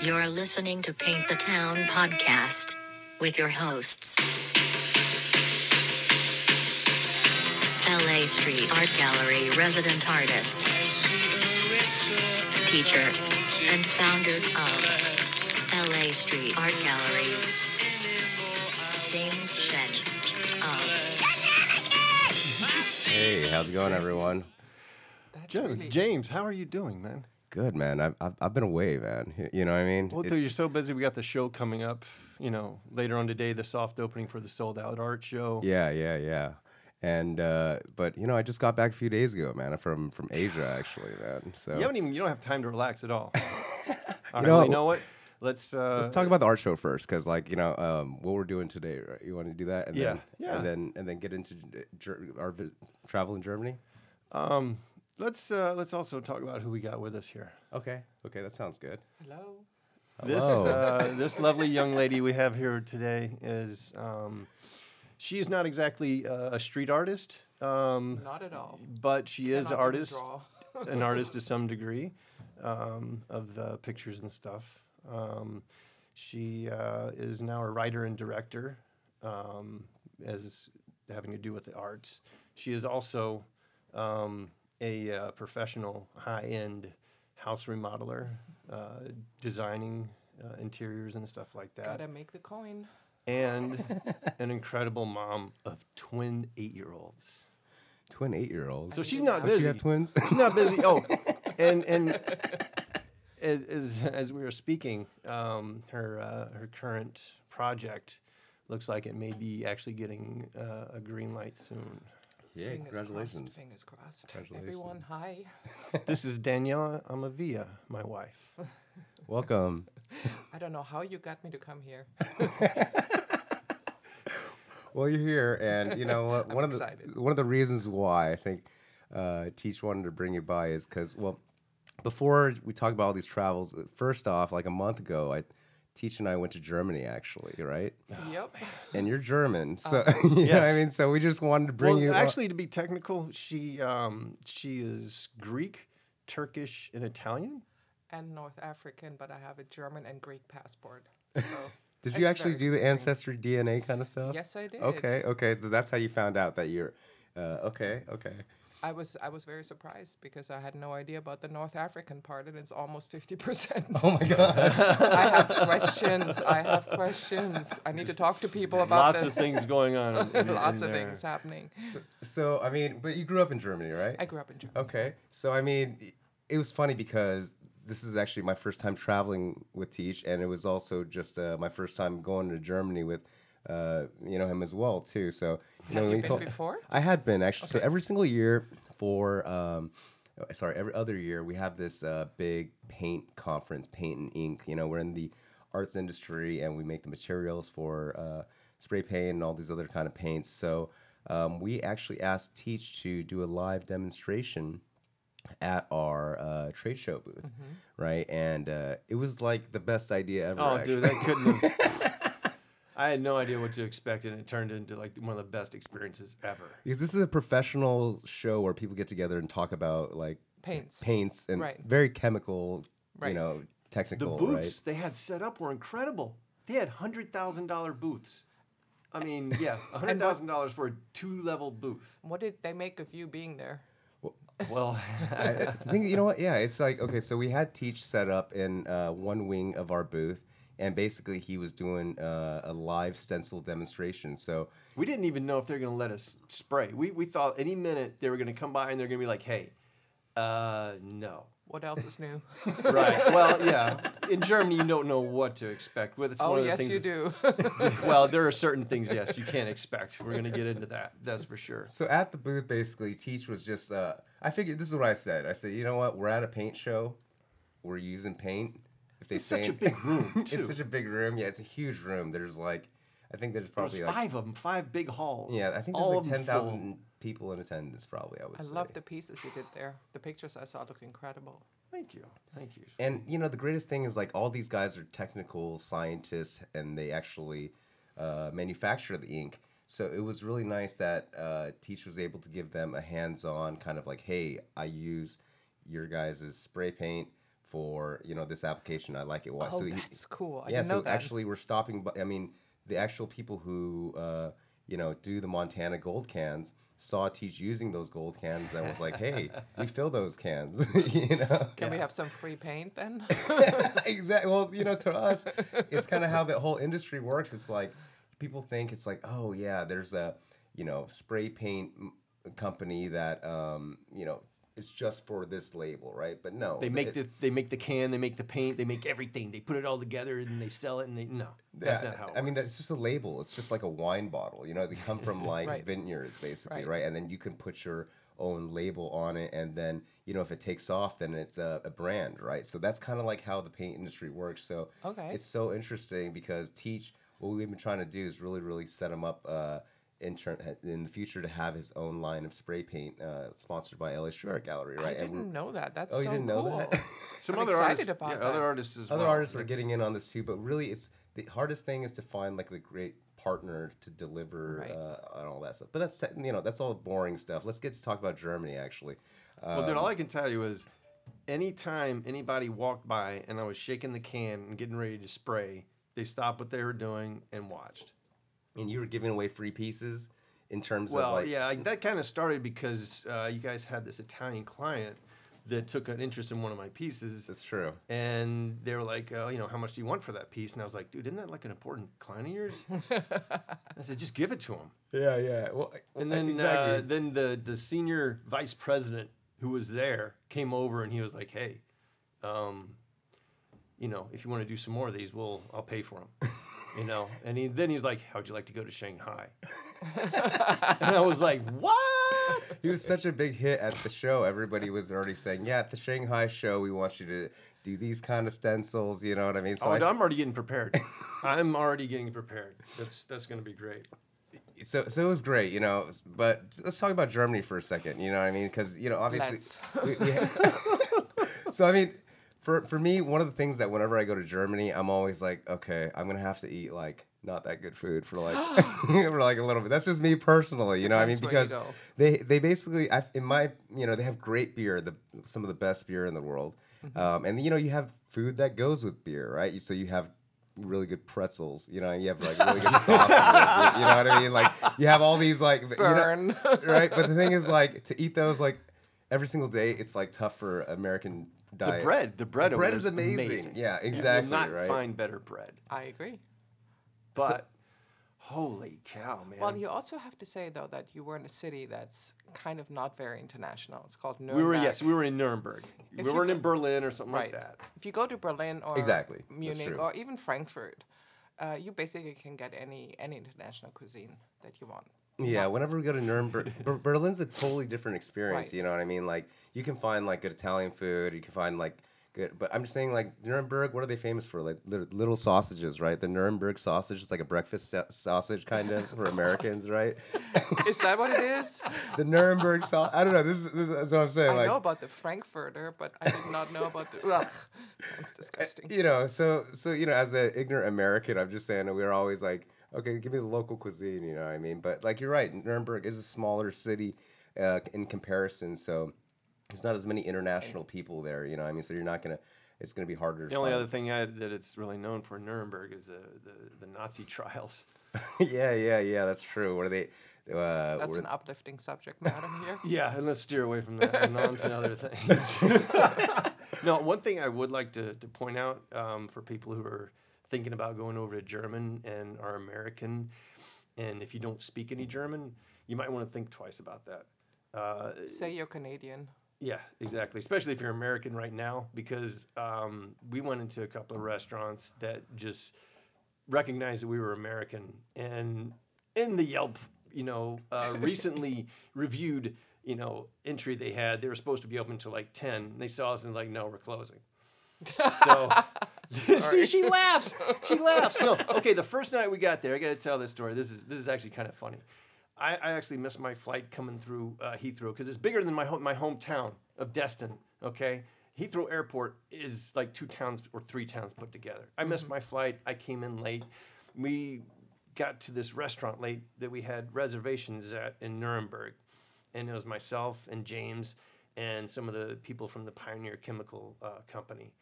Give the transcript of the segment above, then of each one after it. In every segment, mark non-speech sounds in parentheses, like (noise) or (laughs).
You're listening to Paint the Town podcast with your hosts. LA Street Art Gallery resident artist, teacher, and founder of LA Street Art Gallery, James Shed of Hey, how's it going, everyone? That's Ja- really James, how are you doing, man? Good, man. I've, I've, I've been away, man. You know what I mean? Well, dude, you're so busy. We got the show coming up. You know, later on today, the soft opening for the sold out art show. yeah, yeah, yeah. And uh, but you know, I just got back a few days ago, man, from from Asia, actually, man. So You haven't even. You don't have time to relax at all. (laughs) all right, know- well, you know what? Let's. Uh, let's talk about the art show first, because like you know, um, what we're doing today, right? You want to do that, and Yeah, then, yeah. and then and then get into Ger- our vis- travel in Germany. Um, let's uh, let's also talk about who we got with us here. Okay, okay, that sounds good. hello. This Hello. uh, this lovely young lady we have here today is. Um, she is not exactly uh, a street artist, um, Not at all. but she is an Cannot artist. draw. (laughs) an artist to some degree um, of uh, pictures and stuff. Um, she uh, is now a writer and director, um, as having to do with the arts. She is also um, a uh, professional high-end house remodeler, uh, designing uh, interiors and stuff like that, Gotta make the coin. and (laughs) an incredible mom of twin eight-year-olds. Twin eight-year-olds. So she's didn't not know. Does busy. she have twins? She's not busy. (laughs) Oh, and and as as, as we were speaking, um, her uh, her current project looks like it may be actually getting uh, a green light soon. Yeah, Fingers congratulations. Crossed, fingers crossed. Congratulations. Everyone, hi. (laughs) This is Daniela Amavia, my wife. Welcome. (laughs) I don't know how you got me to come here. (laughs) Well, you're here, and you know what? One of the one of the reasons why I think uh, Teach wanted to bring you by is because well, before we talk about all these travels, uh, first off, like a month ago, I Teach and I went to Germany actually, right? yep. And you're German, so (laughs) you know what I mean. So we just wanted to bring well, you. actually, to be technical, she um, she is Greek, Turkish, and Italian. And North African, but I have a German and Greek passport. (laughs) So did you actually do the ancestry DNA kind of stuff? Yes, I did. Okay, okay. So that's how you found out that you're. Uh, okay, okay. I was I was very surprised because I had no idea about the North African part, and it's almost fifty percent. (laughs) Oh my god. I have questions. I have questions. I need to talk to people about Lots this. of things going on. (laughs) In, in- Lots in of there. things happening. so I mean, but you grew up in Germany, right? I grew up in Germany. Okay, so I mean, it was funny because this is actually my first time traveling with Teach, and it was also just uh, my first time going to Germany with, uh, you know, him as well too. So you know, when you been told- before? I had been actually. So every single year for, um, uh, sorry, every other year we have this uh, big paint conference, Paint and Ink. You know, we're in the arts industry and we make the materials for uh, spray paint and all these other kind of paints. So um, we actually asked Teach to do a live demonstration at our uh, trade show booth, right? And uh, it was like the best idea ever. Oh, actually. dude, that couldn't have. (laughs) I had no idea what to expect, and it turned into like one of the best experiences ever. because this is a professional show where people get together and talk about like Paints. paints and Right. very chemical, you Right. know, The technical, booths they had set up were incredible. They had hundred thousand dollar booths. I mean, yeah, (laughs) hundred thousand dollars for a two level booth. What did they make of you being there? Well. (laughs) (laughs) I think you know what? Yeah, it's like okay, so we had Teach set up in uh, one wing of our booth, and basically he was doing uh, a live stencil demonstration. So we didn't even know if they're gonna let us spray. We we thought any minute they were gonna come by and they're gonna be like, hey, uh, no. What else is new? (laughs) Right. Well, yeah. In Germany, you don't know what to expect. Well, it's oh, one of the yes, things you do. (laughs) well, there are certain things, yes, you can't expect. We're gonna get into that. That's for sure. So at the booth, basically, Teach was just. Uh, I figured this is what I said. I said, you know what? We're at a paint show. We're using paint. If they It's say such a big room, (laughs) too. it's such a big room. Yeah, it's a huge room. There's like, I think there's There's probably like, five of them, five big halls. yeah, I think there's of like 'em ten people in attendance. Probably, I would I say. love the pieces you did there. The pictures I saw look incredible. Thank you, thank you. And you know, the greatest thing is like all these guys are technical scientists, and they actually uh, manufacture the ink. So it was really nice that uh, Teach was able to give them a hands-on kind of like, hey, I use your guys' spray paint for you know this application. I like it. Why? Oh, he- that's cool. I yeah, so know that. actually we're stopping. By, I mean, the actual people who uh, you know do the Montana gold cans saw Teach using those gold cans and was like, (laughs) "Hey, we fill those cans." (laughs) you know. Can we have some free paint then? (laughs) exactly. Well, you know, to us, it's kind of how the whole industry works. It's like people think it's like, oh yeah, there's a you know spray paint company that um, you know it's just for this label, right? But no, They make it- the they make the can, they make the paint, they make everything. They put it all together and they sell it. And they no, that's yeah, not how. It I mean, that's just a label. It's just like a wine bottle. You know, they come from (laughs) like Right. vineyards, basically, Right. right. And then you can put your own label on it, and then you know if it takes off, then it's a, a brand, right? So that's kind of like how the paint industry works. So Okay. it's so interesting because Teach, what we've been trying to do is really, really set them up. Uh, in, turn, in the future, to have his own line of spray paint, uh, sponsored by LA Street Art Gallery, right? I didn't know that. That's Oh, you didn't know cool. that? (laughs) some I'm other artists, about yeah, that. other artists as other well. artists are getting in on this too but really it's the hardest thing is to find like the great partner to deliver Right. uh, on all that stuff but that's you know that's all boring stuff let's get to talk about germany actually Well, dude, all I can tell you is, anytime anybody walked by and I was shaking the can and getting ready to spray, they stopped what they were doing and watched. And you were giving away free pieces in terms Well, of like yeah, that kind of started because uh, you guys had this Italian client that took an interest in one of my pieces. that's true And they were like, uh, you know, how much do you want for that piece? And I was like, dude, isn't that like an important client of yours? (laughs) I said, just give it to him. yeah yeah well And then, uh, then the the senior vice president who was there came over and he was like, hey, um, you know, if you want to do some more of these, we'll I'll pay for them. (laughs) you know, and he, then he's like, how'd you like to go to Shanghai? (laughs) and I was like, what? he was such a big hit at the show everybody was already saying yeah at the shanghai show we want you to do these kind of stencils you know what i mean so Oh, I- I'm already getting prepared. I'm already getting prepared. That's that's gonna be great. so so it was great, you know. But let's talk about Germany for a second. You know what I mean? Because you know, obviously, Let's. we, we (laughs) (laughs) so I mean, for for me, one of the things that whenever I go to Germany, I'm always like, okay, I'm gonna have to eat like not that good food for like (gasps) (laughs) for like a little bit. That's just me personally, you know. what I mean, Depends where you because they they basically, I, in my you know, they have great beer, the some of the best beer in the world, Mm-hmm. um, and you know, you have food that goes with beer, right? So you have really good pretzels, you know, you have like really good (laughs) sauce, you know what I mean? Like you have all these like you know- (laughs) right? But the thing is, like, to eat those like every single day, it's like tough for American The bread, the bread, The bread is amazing. Yeah, exactly, You will not right? find better bread. I agree. But holy cow, man! Well, you also have to say though that you were in a city that's kind of not very international. It's called Nuremberg. we were yes, we were in Nuremberg. If we weren't in Berlin or something right. like that. If you go to Berlin or Exactly, Munich or even Frankfurt, uh, you basically can get any any international cuisine that you want. Yeah, whenever we go to Nuremberg, (laughs) Ber- Berlin's a totally different experience. Right. You know what I mean? Like, you can find like good Italian food. You can find like good, but I'm just saying like Nuremberg. What are they famous for? Like little, little sausages, right? The Nuremberg sausage is like a breakfast sa- sausage kind of for Americans, right? (laughs) Is that what it is? (laughs) the Nuremberg sauce. I don't know. This is, this is what I'm saying. I like, know about the Frankfurter, but I did not know about the. Ugh, sounds eh, disgusting. you know, so so you know, as an ignorant American, I'm just saying we're always like, okay, give me the local cuisine. You know what I mean? But like you're right, Nuremberg is a smaller city uh, in comparison, so there's not as many international people there. You know, what I mean, so you're not gonna. It's gonna be harder. The to only find. other thing I, that it's really known for in Nuremberg is the, the, the Nazi (laughs) trials. (laughs) yeah, yeah, yeah. That's true. What are they? Uh, That's what- an uplifting subject matter here. (laughs) Yeah, and let's steer away from that and on to other things. no, one thing I would like to, to point out um, for people who are thinking about going over to German and are American, and if you don't speak any German, you might want to think twice about that. Uh, Say you're Canadian. yeah, exactly. Especially if you're American right now, because um, we went into a couple of restaurants that just recognized that we were American, and in the Yelp, you know, uh, (laughs) recently reviewed, you know, entry they had, they were supposed to be open till like ten. And they saw us and like, no, we're closing. (laughs) So. (laughs) See, she laughs. She laughs. No, okay. The first night we got there, I got to tell this story. This is this is actually kind of funny. I, I actually missed my flight coming through uh, Heathrow because it's bigger than my home, my hometown of Destin. Okay, Heathrow Airport is like two towns or three towns put together. I missed my flight. I came in late. We got to this restaurant late that we had reservations at in Nuremberg, and it was myself and James and some of the people from the Pioneer Chemical uh, Company,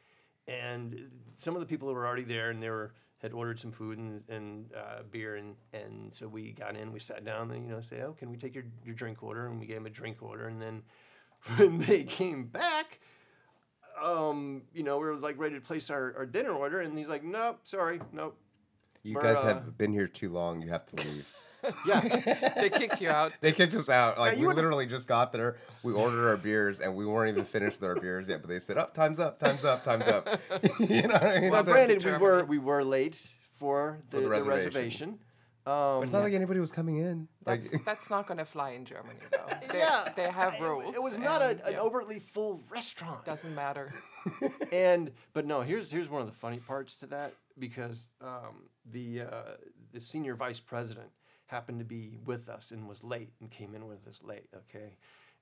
and some of the people who were already there and they were had ordered some food and, and uh, beer and and so we got in, we sat down, and you know, say, oh, can we take your your drink order? And we gave them a drink order, and then (laughs) when they came back. Um, you know, we were like ready to place our, our dinner order, and he's like, "Nope, sorry, nope, You We're, guys uh, have been here too long. You have to leave. (laughs) yeah, they kicked you out. They kicked us out. Like you we literally just got there. We ordered our beers and we weren't even finished with our beers yet. But they said, "Up, time's up, time's up, time's up." (laughs) (laughs) you know what I mean? Well, So- granted, we were we were late for the, the the reservation. reservation. Um, it's not like anybody was coming in. Like, That's that's not going to fly in Germany though. They, yeah, they have rules. It was not a, an yeah, overtly full restaurant. Doesn't matter. and but no, here's here's one of the funny parts to that because um, the uh, the senior vice president happened to be with us and was late and came in with us late. Okay,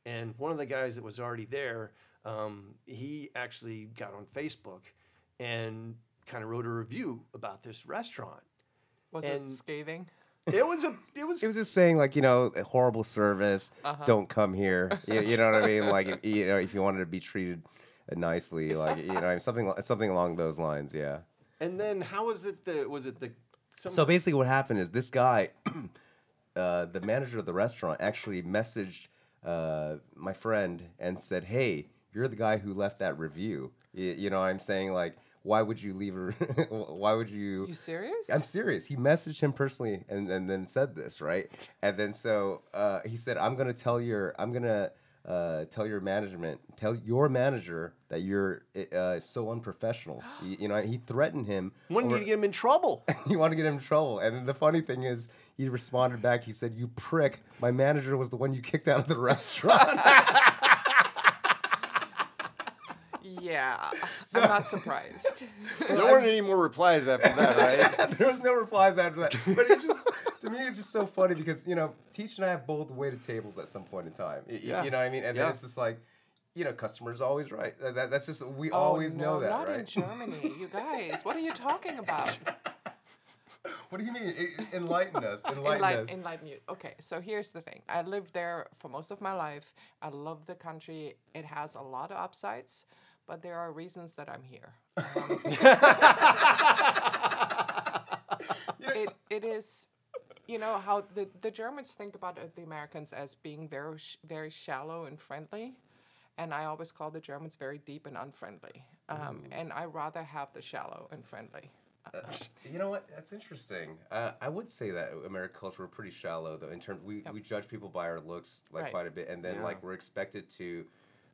and one of the guys that was already there, um, he actually got on Facebook and kind of wrote a review about this restaurant. Was And- it scathing? It was a it was he was just saying like you know horrible service. Uh-huh. Don't come here. You, you know what I mean? (laughs) Like if, you know if you wanted to be treated nicely, like you know something something along those lines. Yeah. And then how was it the was it the some, So basically, what happened is this guy, (clears throat) uh, the manager of the restaurant, actually messaged uh, my friend and said, "Hey, you're the guy who left that review. You, you know, I'm saying like, why would you leave? A, (laughs) why would you?" You serious? I'm serious. He messaged him personally and, and then said this, right? And then so uh, he said, I'm gonna tell your I'm gonna uh, tell your management, tell your manager that you're uh, so unprofessional. (gasps) you, you know, he threatened him. when over- did you get him in trouble? (laughs) he wanted to get him in trouble. And then the funny thing is, he responded back. He said, "You prick! My manager was the one you kicked out of the restaurant." (laughs) (laughs) yeah, (laughs) I'm not surprised. there weren't any more replies after that, right? (laughs) there was no replies after that. But it's just to me, it's just so funny because you know, Teach and I have both waited tables at some point in time. Y- y- Yeah. You know what I mean? And then it's just like. You know, customers always right. That, that- that's just we Oh, always no, know that, not in? Germany, you guys. What are you talking about? (laughs) What do you mean? Enlighten us. Enlighten Enlighten, us. enlighten you. Okay, so here's the thing. I lived there for most of my life. I love the country. It has a lot of upsides, but there are reasons that I'm here. Um, (laughs) it, it is, you know, how the, the Germans think about uh, the Americans as being very sh- very shallow and friendly. And I always call the Germans very deep and unfriendly. Um, and I rather have the shallow and friendly. You know what? That's interesting. Uh, I would say that American culture we're pretty shallow though. In terms, we, we judge people by our looks like Right. quite a bit, and then Yeah. like we're expected to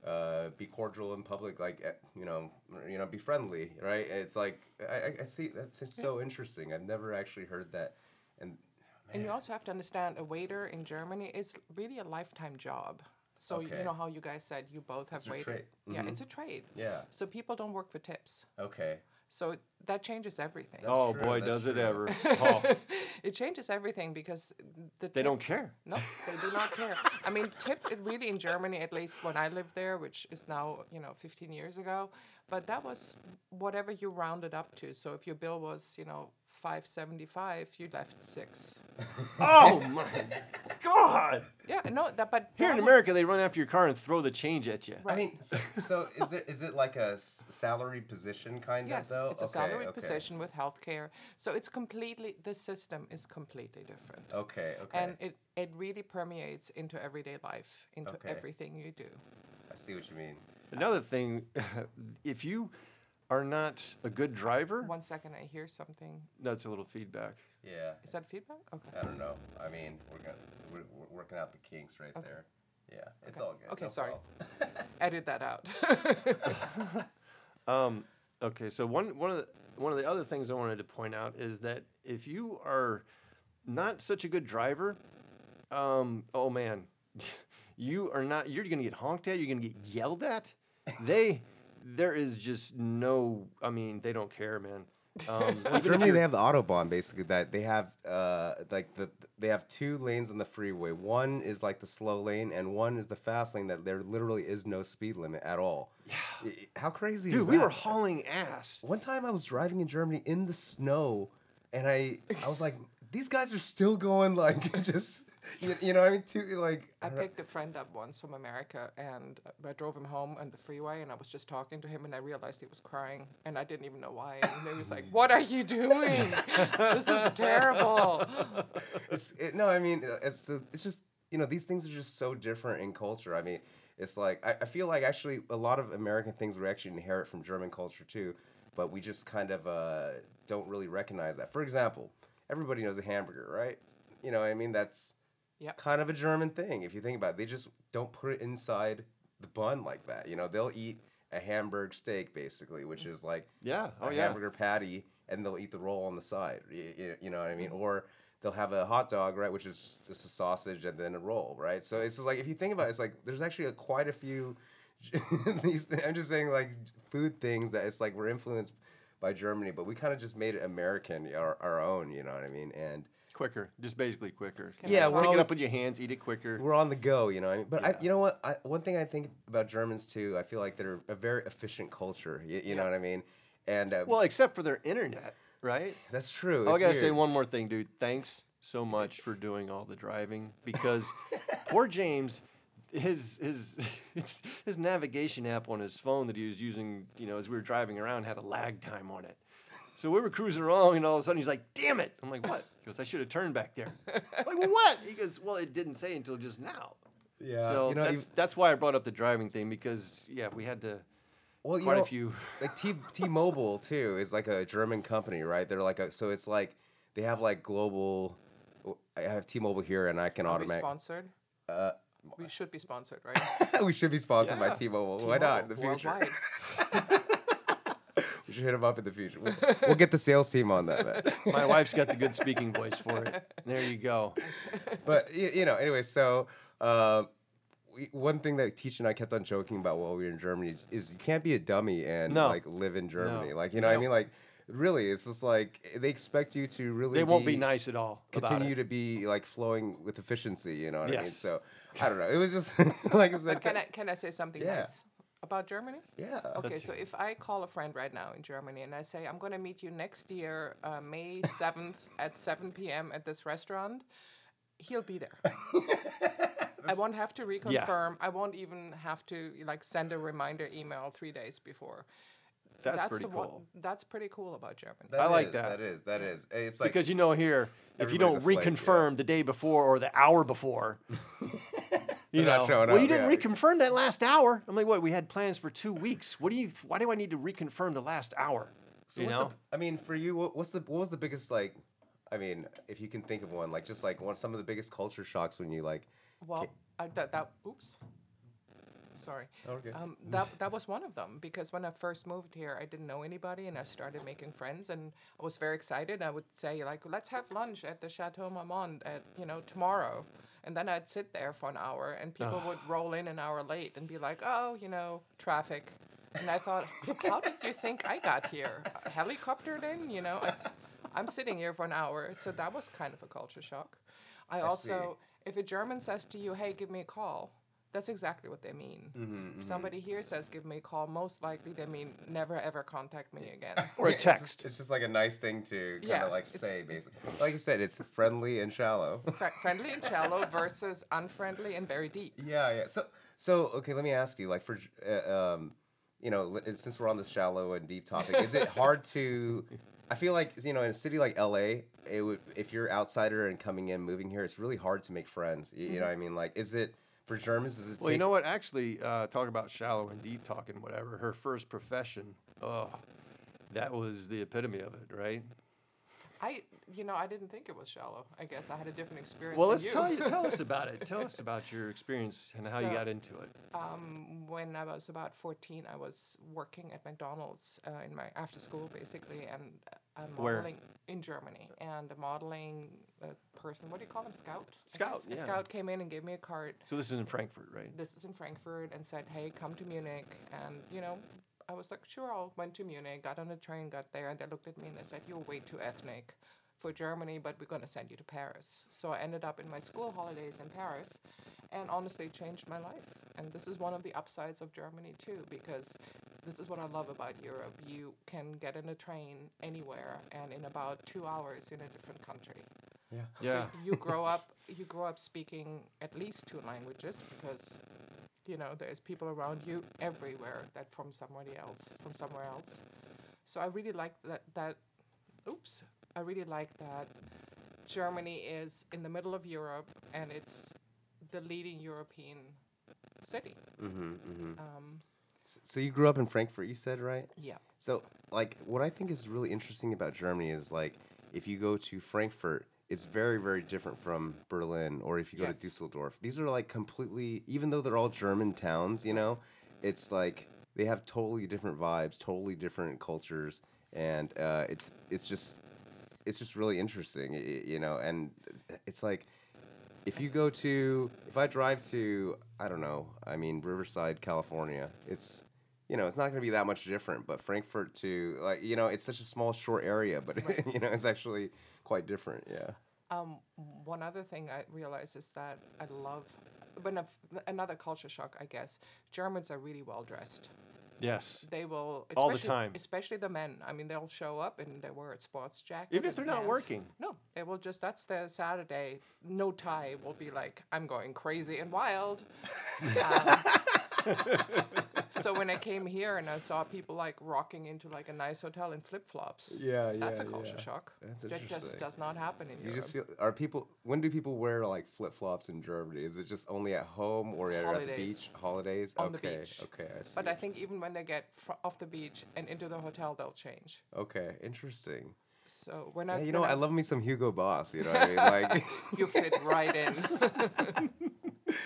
uh, be cordial in public, like eh, you know, you know, be friendly, right? It's like I, I- see that's just so interesting. I've never actually heard that, and And you also have to understand a waiter in Germany is really a lifetime job. So Okay. you know how you guys said you both have It's a waited. trade. Yeah, it's a trade. yeah, So people don't work for tips. okay, So that changes everything. That's oh true, boy, that's does it ever! (laughs) Oh, it changes everything because the they don't care. No, they do not care. I mean, tip it really in Germany, at least when I lived there, which is now you know 15 years ago, but that was whatever you rounded up to. So if your bill was you know 575, you left six. (laughs) Oh my God! Yeah, no, that but Here in normal- America, they run after your car and throw the change at you. I mean, so, so is there is it like a s- salary position kind Yes, of though? it's a Okay, salaried okay. position with healthcare. So it's completely the system is completely different. Okay, okay. And it, it really permeates into everyday life, into Okay. everything you do. I see what you mean. Another thing, (laughs) if you are not a good driver, One second, I hear something. that's a little feedback. Yeah. Is that feedback? Okay. I don't know. I mean, we're gonna we're, we're working out the kinks right there. Yeah, it's all good. Okay, no sorry. (laughs) (laughs) Edit that out. (laughs) Um, okay, so one one of the one of the other things I wanted to point out is that if you are not such a good driver, um, oh man, you are not. You're gonna get honked at. You're gonna get yelled at. They, there is just no. I mean, they don't care, man. Um, (laughs) even if Germany, they have the autobahn basically that they have uh like the they have two lanes on the freeway. One is like the slow lane, and one is the fast lane. That there literally is no speed limit at all. Yeah. How crazy dude, is we that? were hauling ass. One time I was driving in Germany in the snow, and I I was like, these guys are still going (laughs) like just (laughs) you, you know what I mean? Too like I picked a friend up once from America, and I drove him home on the freeway, and I was just talking to him, and I realized he was crying, and I didn't even know why. And he was like, "What are you doing? this is (laughs) terrible." it's it, no, I mean uh, it's uh, it's just you know these things are just so different in culture. I mean, it's like I, I feel like actually a lot of American things we actually inherit from German culture too, but we just kind of uh, don't really recognize that. For example, everybody knows a hamburger, right? You know, what I mean that's Yep. kind of a German thing if you think about it. They just don't put it inside the bun like that. You know, they'll eat a hamburger steak basically, which is like Yeah. Oh, a Oh yeah. hamburger patty and they'll eat the roll on the side. You, you know what I mean? Mm-hmm. Or they'll have a hot dog, right, which is just a sausage and then a roll, right? So it's just like if you think about it, it's like there's actually a, quite a few (laughs) these. thi- I'm just saying like food things that it's like we're influenced by Germany, but we kind of just made it American, our, our own. You know what I mean? And Quicker. Just basically quicker. Can Yeah, we're Pick it up with your hands. Eat it quicker. we're on the go. You know what I mean? But I, you know what? I, one thing I think about Germans too, I feel like they're a very efficient culture. You, you know what I mean? And uh, Well, except for their internet, right? that's true. I gotta say one more thing, dude. Thanks so much for doing all the driving because (laughs) poor James, his his (laughs) it's his navigation app on his phone that he was using, you know, as we were driving around had a lag time on it. So we were cruising along, and all of a sudden he's like, "Damn it!" I'm like, "What?" He goes, "I should have turned back there." I'm like, what? He goes, "Well, it didn't say until just now." Yeah. so you know, that's you- that's why I brought up the driving thing because yeah, we had to well, you quite know, a few. like T (laughs) T-Mobile too is like a German company, right? They're like a so it's like they have like global. I have T-Mobile here, and I can Are we sponsored? Uh, We should be sponsored, right? (laughs) we should be sponsored by Yeah. T-Mobile. Why not in the future? (laughs) worldwide. We should hit him up in the future. We'll, we'll get the sales team on that, man. (laughs) My wife's got the good speaking voice for it. There you go. but you, you know, anyway, so um, we, one thing that Teach and I kept on joking about while we were in Germany is, is you can't be a dummy and No. like live in Germany. No. Like you know, what I mean, like really, it's just like they expect you to really. They won't be nice at all. about Continue it. to be like flowing with efficiency. You know what I mean? Yes. So I don't know. It was just (laughs) like I said. But can I can I say something Yeah. nice about Germany? yeah. Okay, so if I call a friend right now in Germany and I say I'm going to meet you next year, uh, May (laughs) seventh at seven p.m. at this restaurant, he'll be there. (laughs) I won't have to reconfirm. I won't even have to like send a reminder email three days before. That's, pretty the one- cool. that's pretty cool about Germany. That I like is, that. That is. That is. It's like because you know here, if you don't a flake, yeah. reconfirm the day before or the hour before, (laughs) you They're not know, showing well, up, you didn't yeah. reconfirm that last hour. I'm like, what? We had plans for two weeks. What do you? Why do I need to reconfirm the last hour? So you know, the, I mean, for you, what, what's the what was the biggest like? I mean, if you can think of one, like just like one some of the biggest culture shocks when you like. Well, I, that that oops. Sorry. Okay. Um, that that was one of them because when I first moved here, I didn't know anybody, and I started making friends, and I was very excited. I would say like, "Let's have lunch at the Chateau Marmont at you know tomorrow," and then I'd sit there for an hour, and people would roll in an hour late and be like, "Oh, you know, traffic," and I thought, "How did you think I got here? Helicoptered in? You know, I, I'm sitting here for an hour." So that was kind of a culture shock. I, also, if a German says to you, "Hey, give me a call," that's exactly what they mean. Mm-hmm, If somebody here says, "Give me a call," most likely they mean never ever contact me again. (laughs) or a Yeah, it's just- text. It's just, like a nice thing to kind of Yeah, like say, basically. Like you said, it's friendly and shallow. Fri friendly and shallow (laughs) versus unfriendly and very deep. yeah, yeah. So, so okay, let me ask you, like for, uh, um, you know, since we're on this shallow and deep topic, is it hard to? I feel like you know, in a city like LA, it would if you're outsider and coming in, moving here, it's really hard to make friends. You, you know what I mean? Like, is it for Germans? Does it Well, you know what? Actually, uh, talk about shallow and deep talking, whatever. Her first profession, oh, that was the epitome of it, right? I, you know, I didn't think it was shallow. I guess I had a different experience. Well, let's you. tell you, (laughs) tell us about it. Tell us about your experience and how you got into it. um, when I was about 14, I was working at McDonald's uh, in my after school, basically, and uh, I'm Where? modeling in Germany. And a modeling uh, person, what do you call them? scout? Scout, yeah. A scout came in and gave me a card. So this is in Frankfurt, right? This is in Frankfurt, and said, "Hey, come to Munich." And you know, I was like, "Sure." I went to Munich, got on a train, got there, and they looked at me and they said, "You're way too ethnic." For Germany, but we're gonna send you to Paris. So I ended up in my school holidays in Paris, and honestly changed my life. And this is one of the upsides of Germany too, because this is what I love about Europe. You can get in a train anywhere, and in about two hours, you're in a different country. Yeah. Yeah. you grow up you grow up speaking at least two languages because you know there's people around you everywhere that from somebody else from somewhere else so i really like that that oops i really like that germany is in the middle of europe and it's the leading european city Mm-hmm, mm-hmm. um, So you grew up in Frankfurt, you said, right? yeah So, like, what I think is really interesting about Germany is like, if you go to Frankfurt, it's very, very different from Berlin, or if you go Yes. to Dusseldorf. These are like completely, even though they're all German towns, you know, it's like they have totally different vibes, totally different cultures, and uh, it's it's just it's just really interesting, you know, and it's like if you go to if I drive to I don't know, I mean Riverside, California, it's you know, it's not going to be that much different, but Frankfurt to like you know, it's such a small short area, but (laughs) you know, it's actually quite different, yeah. Um, one other thing I realize is that I love, but another culture shock, I guess. Germans are really well dressed. Yes. They will All the especially- time. especially the men. I mean, they'll show up and they wear a sports jacket. Even if they're not working. No, they will just. That's their Saturday. No tie will be like I'm going crazy and wild. (laughs) Um, so when I came here and I saw people like rocking into like a nice hotel in flip flops. Yeah, yeah, That's a culture yeah. shock. That's that just does not happen in You Europe. just feel are people when do people wear like flip flops in Germany? Is it just only at home or at the beach? Holidays? On the okay, beach. okay, I see. But I think even when they get fr- off the beach and into the hotel, they'll change. okay, interesting. So when Yeah, I, you know, I love me some Hugo Boss. You know what I mean? Like, (laughs) you fit right in. (laughs)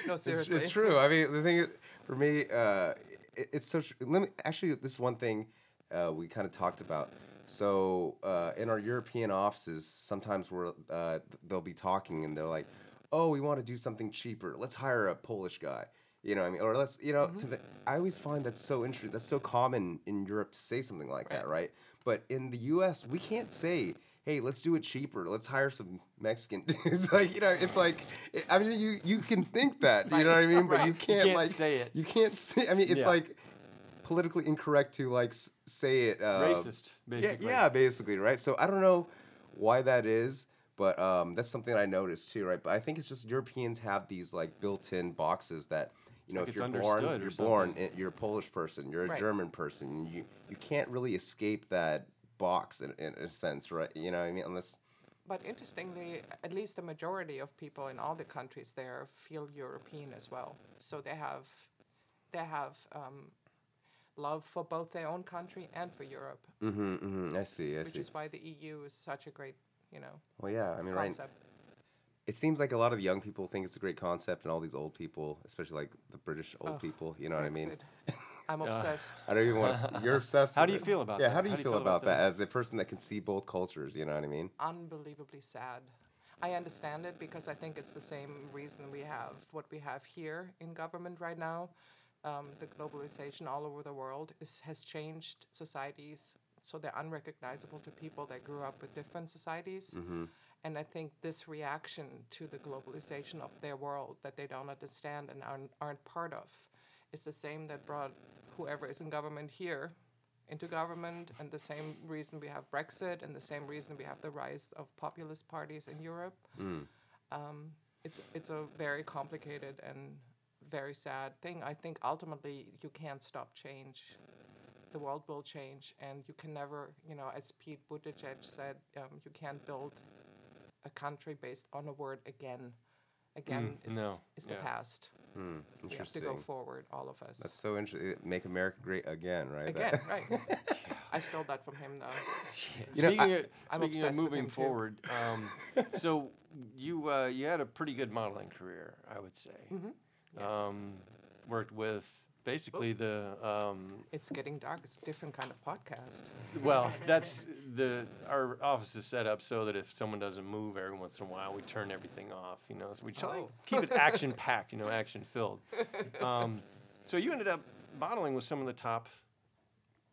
no, it's, seriously. it's true. I mean, the thing is, for me, uh, it, it's so. Tr- let me actually. This is one thing uh, we kind of talked about. So uh, in our European offices, sometimes we're uh, they'll be talking and they're like, "Oh, we want to do something cheaper. Let's hire a Polish guy." You know, what I mean, or let's, you know, to, I always find that's so interesting. That's so common in Europe to say something like that, right? But in the U.S., we can't say, "Hey, let's do it cheaper. Let's hire some Mexican." (laughs) dudes." (laughs) like, you know, it's like, I mean, you you can think that, you know what I mean, but you can't, can't like say it. You can't say. I mean, it's Yeah. like politically incorrect to like say it. Uh, Racist, yeah, basically. Yeah, basically, right? So I don't know why that is, but um, that's something I noticed too, right? But I think it's just Europeans have these like built-in boxes that you know like if you're born, you're born, something. in- you're a Polish person, you're a Right. German person, you you can't really escape that box in, in a sense, right? You know what I mean? Unless But interestingly, at least the majority of people in all the countries there feel European as well. So they have, they have um, love for both their own country and for Europe, mm-hmm, mm-hmm, I see, I see. which see. is why the EU is such a great, you know, well, yeah, I mean, right. it seems like a lot of the young people think it's a great concept, and all these old people, especially like the British old Ugh, people, you know what I mean? (laughs) Brexit. I'm obsessed. I don't even want to. You're obsessed. How do you it. feel about that? Yeah, that? how do you feel about that that? as a person that can see both cultures? You know what I mean? unbelievably sad. I understand it because I think it's the same reason we have what we have here in government right now. Um, the globalization all over the world is, has changed societies so they're unrecognizable to people that grew up with different societies. And I think this reaction to the globalization of their world that they don't understand and aren't, aren't part of is the same that brought whoever is in government here into government, and the same reason we have Brexit, and the same reason we have the rise of populist parties in Europe. Um, it's it's a very complicated and very sad thing. I think ultimately you can't stop change. The world will change, and you can never, you know, as Pete Buttigieg said, um, you can't build a country based on a word again. Again is, no, is the yeah. past. Hmm, We have to go forward, all of us. That's so interesting. Make America great again, right? Again, That- right. (laughs) I stole that from him, though. You know, speaking I- of, I'm speaking of moving forward, um, (laughs) so you uh, you had a pretty good modeling career, I would say. Mm-hmm. Yes. Um, worked with basically the um, It's getting dark. It's a different kind of podcast. well, (laughs) that's the our office is set up so that if someone doesn't move every once in a while, we turn everything off. You know, so we try Oh. keep it (laughs) action packed. You know, action filled. Um, so you ended up modeling with some of the top.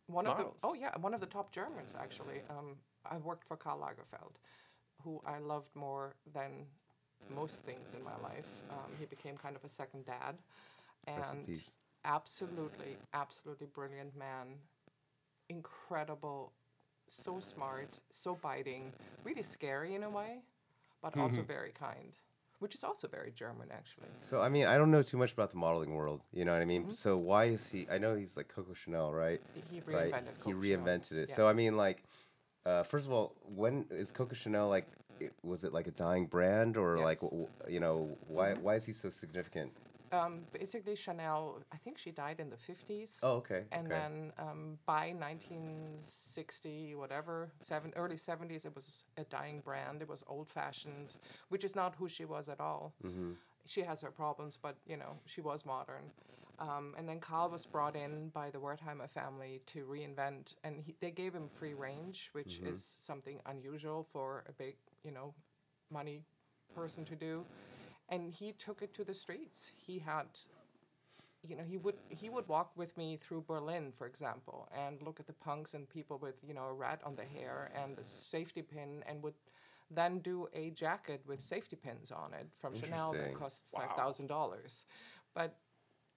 One of the Models. oh yeah, one of the top Germans actually. Um, I worked for Karl Lagerfeld, who I loved more than most things in my life. Um, he became kind of a second dad, and peace. Absolutely, absolutely brilliant man. Incredible, so smart, so biting, really scary in a way, but also very kind, which is also very German actually. So I mean, I don't know too much about the modeling world. You know what I mean? Mm-hmm. So why is he? I know he's like Coco Chanel, right? He right. reinvented He Coco Chanel. reinvented it. Yeah. So I mean, like, uh, first of all, when is Coco Chanel like? it- Was it like a dying brand, or like, Yes. Mm-hmm. w- you know, why why is he so significant? Um, basically, Chanel. I think she died in the fifties. Oh, okay. And okay. then um, by 1960, whatever, seven, early 70s, it was a dying brand. It was old fashioned, which is not who she was at all. Mm-hmm. She has her problems, but you know, she was modern. Um, and then Karl was brought in by the Wertheimer family to reinvent, and he, they gave him free range, which Mm-hmm. is something unusual for a big, you know, money person to do. And he took it to the streets. He had you know, he would he would walk with me through Berlin, for example, and look at the punks and people with you know a rat on the hair and a safety pin, and would then do a jacket with safety pins on it from Chanel that cost five thousand dollars, but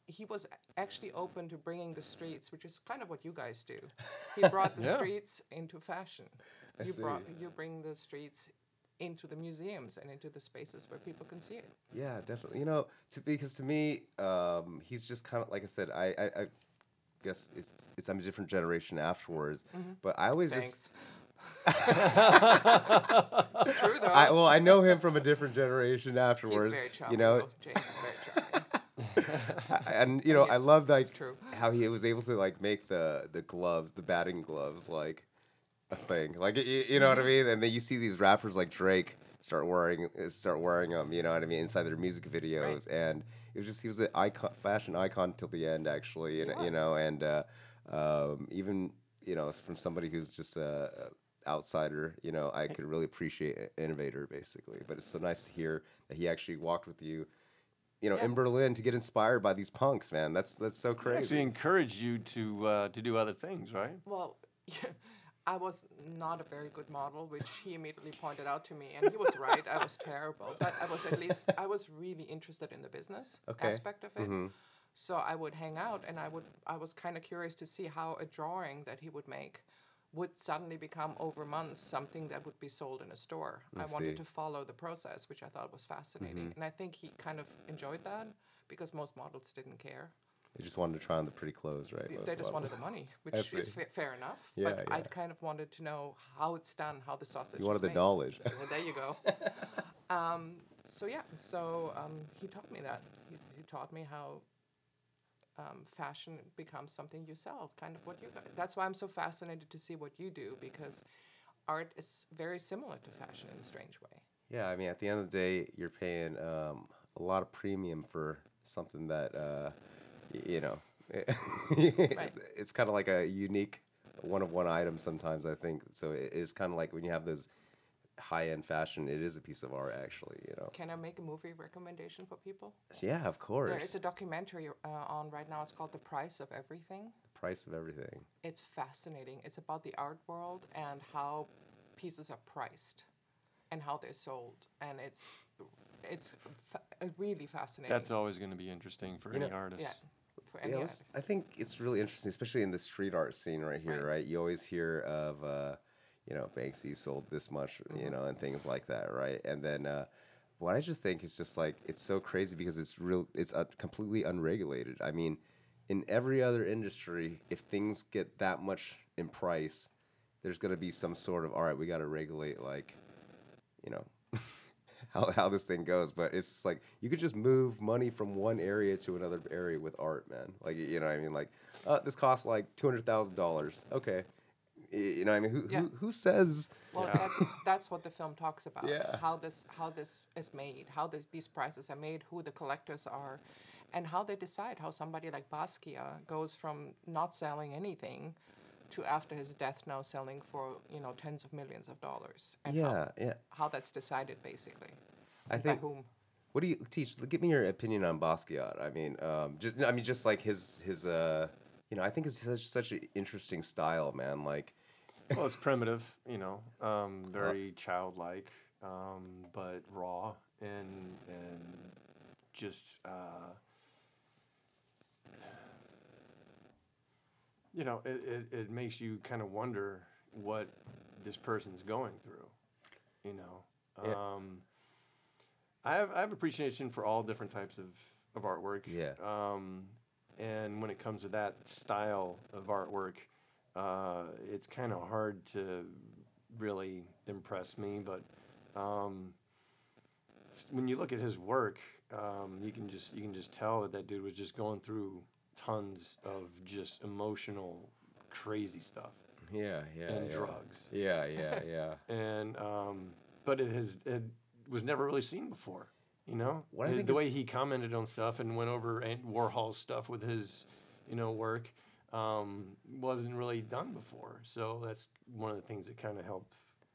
he was actually open to bringing the streets, which is kind of what you guys do. He brought the (laughs) Yeah. streets into fashion. I you brought you bring the streets into the museums and into the spaces where people can see it. Yeah, definitely. You know, to, because to me, um, he's just kind of like I said. I, I, I guess it's, it's I'm a different generation afterwards, but I always just Mm-hmm. (laughs) It's true though. I well I know him from a different generation afterwards. He's very charming. you know. James is very charming. (laughs) And you know I love like true. how he was able to like make the the gloves, the batting gloves, like a thing. Like you, you know what I Mm-hmm. mean? And then you see these rappers like Drake start wearing uh, start wearing them. You know what I mean? Inside their music videos, and it was just he was an icon, fashion icon till the end, actually. And He you know, and uh, um, even you know from somebody who's just a. a outsider you know i could really appreciate an innovator basically but it's so nice to hear that he actually walked with you you know, Yeah. in Berlin to get inspired by these punks, man. That's that's so He actually encouraged you to uh, to do other things, right? Well, (laughs) I was not a very good model, which he immediately pointed out to me, and he was right. I was terrible, but I was at least I was really interested in the business Okay. aspect of it. Mm-hmm. So I would hang out, and I would I was kind of curious to see how a drawing that he would make would suddenly become over months something that would be sold in a store. I, I wanted to follow the process, which I thought was fascinating, mm-hmm. and I think he kind of enjoyed that because most models didn't care. They just wanted to try on the pretty clothes, right? They- they just wanted the money, (laughs) which is fa- fair enough. Yeah, but yeah. I kind of wanted to know how it's done, how the sausage. You wanted the made. knowledge. Yeah, there you go. (laughs) um, so yeah, so um, he taught me that. He, he taught me how um, fashion becomes something you sell, kind of what you. Got. That's why I'm so fascinated to see what you do because art is very similar to fashion in a strange way. Yeah, I mean, at the end of the day, you're paying um, a lot of premium for something that, uh, you know, (laughs) it's kind of like a unique one of one item sometimes, I think. So it is kind of like when you have those high end fashion, it is a piece of art, actually, you know. Can I make a movie recommendation for people? Yeah, of course. There is a documentary uh, on right now. It's called The Price of Everything. The Price of everything. It's fascinating. It's about the art world and how pieces are priced and how they're sold, and it's it's fa- uh, really fascinating. That's always going to be interesting for You any know- artist. yeah. For any Yeah. I think it's really interesting, especially in the street art scene right here, Right. right? You always hear of, uh, you know, Banksy sold this much, Mm-hmm. you know, and things like that, right? And then uh, what I just think is just like it's so crazy because it's real, it's uh, completely unregulated. I mean, in every other industry, if things get that much in price, there's gonna be some sort of all right, we got to regulate like, you know. How, how this thing goes, but it's just like you could just move money from one area to another area with art, man. Like you know, what I mean, like uh, this costs like two hundred thousand dollars. Okay, you know, what I mean, who Yeah. who, who says? Well, Yeah. that's that's what the film talks about. Yeah. How this how this is made, how this, these prices are made, who the collectors are, and how they decide how somebody like Basquiat goes from not selling anything to after his death now selling for you know tens of millions of dollars. And Yeah, How, yeah. how that's decided basically. I By think. whom? What do you teach? Give me your opinion on Basquiat. I mean, um, just I mean, just like his his uh, you know, I think it's such such an interesting style, man. Like, (laughs) well, it's primitive, you know, um, very childlike, um, but raw and and just uh, you know, it, it, it makes you kind of wonder what this person's going through, you know. Yeah. Um, I have I have appreciation for all different types of, of artwork. Yeah. Um, and when it comes to that style of artwork, uh, it's kind of hard to really impress me. But um, when you look at his work, um, you can just you can just tell that that dude was just going through tons of just emotional, crazy stuff Yeah, yeah. and yeah. drugs. Yeah, yeah, yeah. (laughs) and um, but it has it was never really seen before. You know, What I the, the way he commented on stuff and went over Ant- Warhol's stuff with his, you know, work um, wasn't really done before. So that's one of the things that kind of help,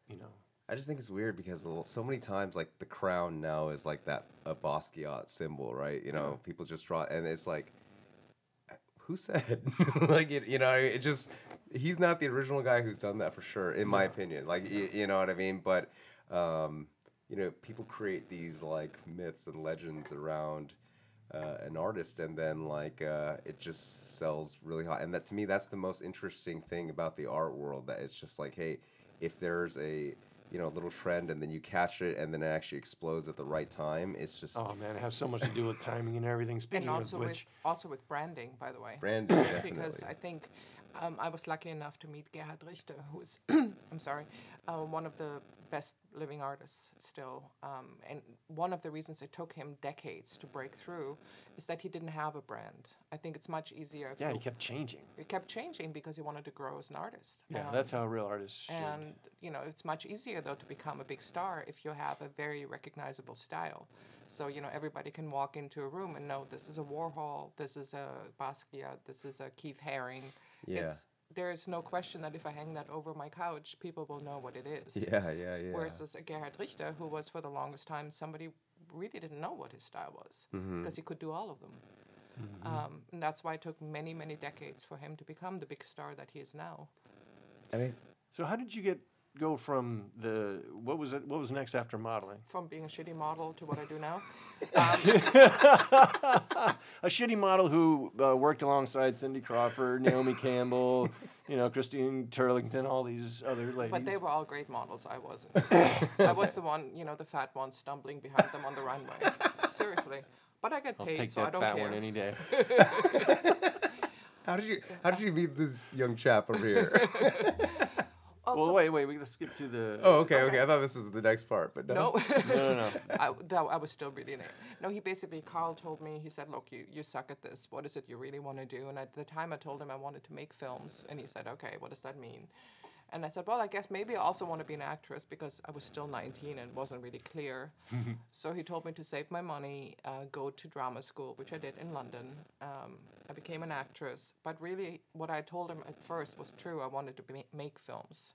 you know. I just think it's weird because so many times, like the crown now is like that a Basquiat symbol, right? You know, people just draw, and it's like, who said? (laughs) like, it, you know, it just he's not the original guy who's done that for sure, in my opinion. Like, you, you know what I mean? But, um, you know, people create these like myths and legends around. Uh, an artist and then like uh, it just sells really hot and that to me that's the most interesting thing about the art world that it's just like hey if there's a you know a little trend and then you catch it and then it actually explodes at the right time it's just Oh man, it has so much to do with timing and everything. Speaking and also of with also with branding, by the way. branding (clears throat) definitely because I think um, I was lucky enough to meet Gerhard Richter, who's (clears throat) I'm sorry, uh, one of the best living artists still. Um, and one of the reasons it took him decades to break through is that he didn't have a brand. I think it's much easier. If yeah, he kept changing. he kept changing because he wanted to grow as an artist. Yeah, Um, that's how a real artist should. and you know, it's much easier though to become a big star if you have a very recognizable style. So you know, everybody can walk into a room and know this is a Warhol, this is a Basquiat, this is a Keith Haring. Yeah. It's, there is no question that if I hang that over my couch, people will know what it is. (laughs) yeah yeah yeah Whereas as a Gerhard Richter, who was for the longest time somebody really didn't know what his style was Mm-hmm. because he could do all of them. Um, and that's why it took many, many decades for him to become the big star that he is now. I mean so how did you get go from the what was it? What was next after modeling? From being a shitty model to what I do now. (laughs) a shitty model who uh, worked alongside Cindy Crawford, Naomi Campbell, you know, Christine Turlington, all these other ladies. But they were all great models. I wasn't. I was the one, you know, the fat one stumbling behind them on the runway. Seriously. But I get I'll paid, take so I that don't fat care. one any day. (laughs) how did you how did you meet this young chap over here (laughs) well, wait, wait, we gotta skip to the. oh okay okay I thought this was the next part but no, no, (laughs) no, no, no. (laughs) I, that, I was still really it. No, he basically, Karl told me, he said, look, you, you suck at this. What is it you really want to do? And at the time I told him I wanted to make films. And he said, okay, what does that mean? And I said, well, I guess maybe I also want to be an actress because I was still 19 and wasn't really clear. (laughs) so he told me to save my money, uh, go to drama school, which I did in London. Um, I became an actress. But really, what I told him at first was true. I wanted to be, make films.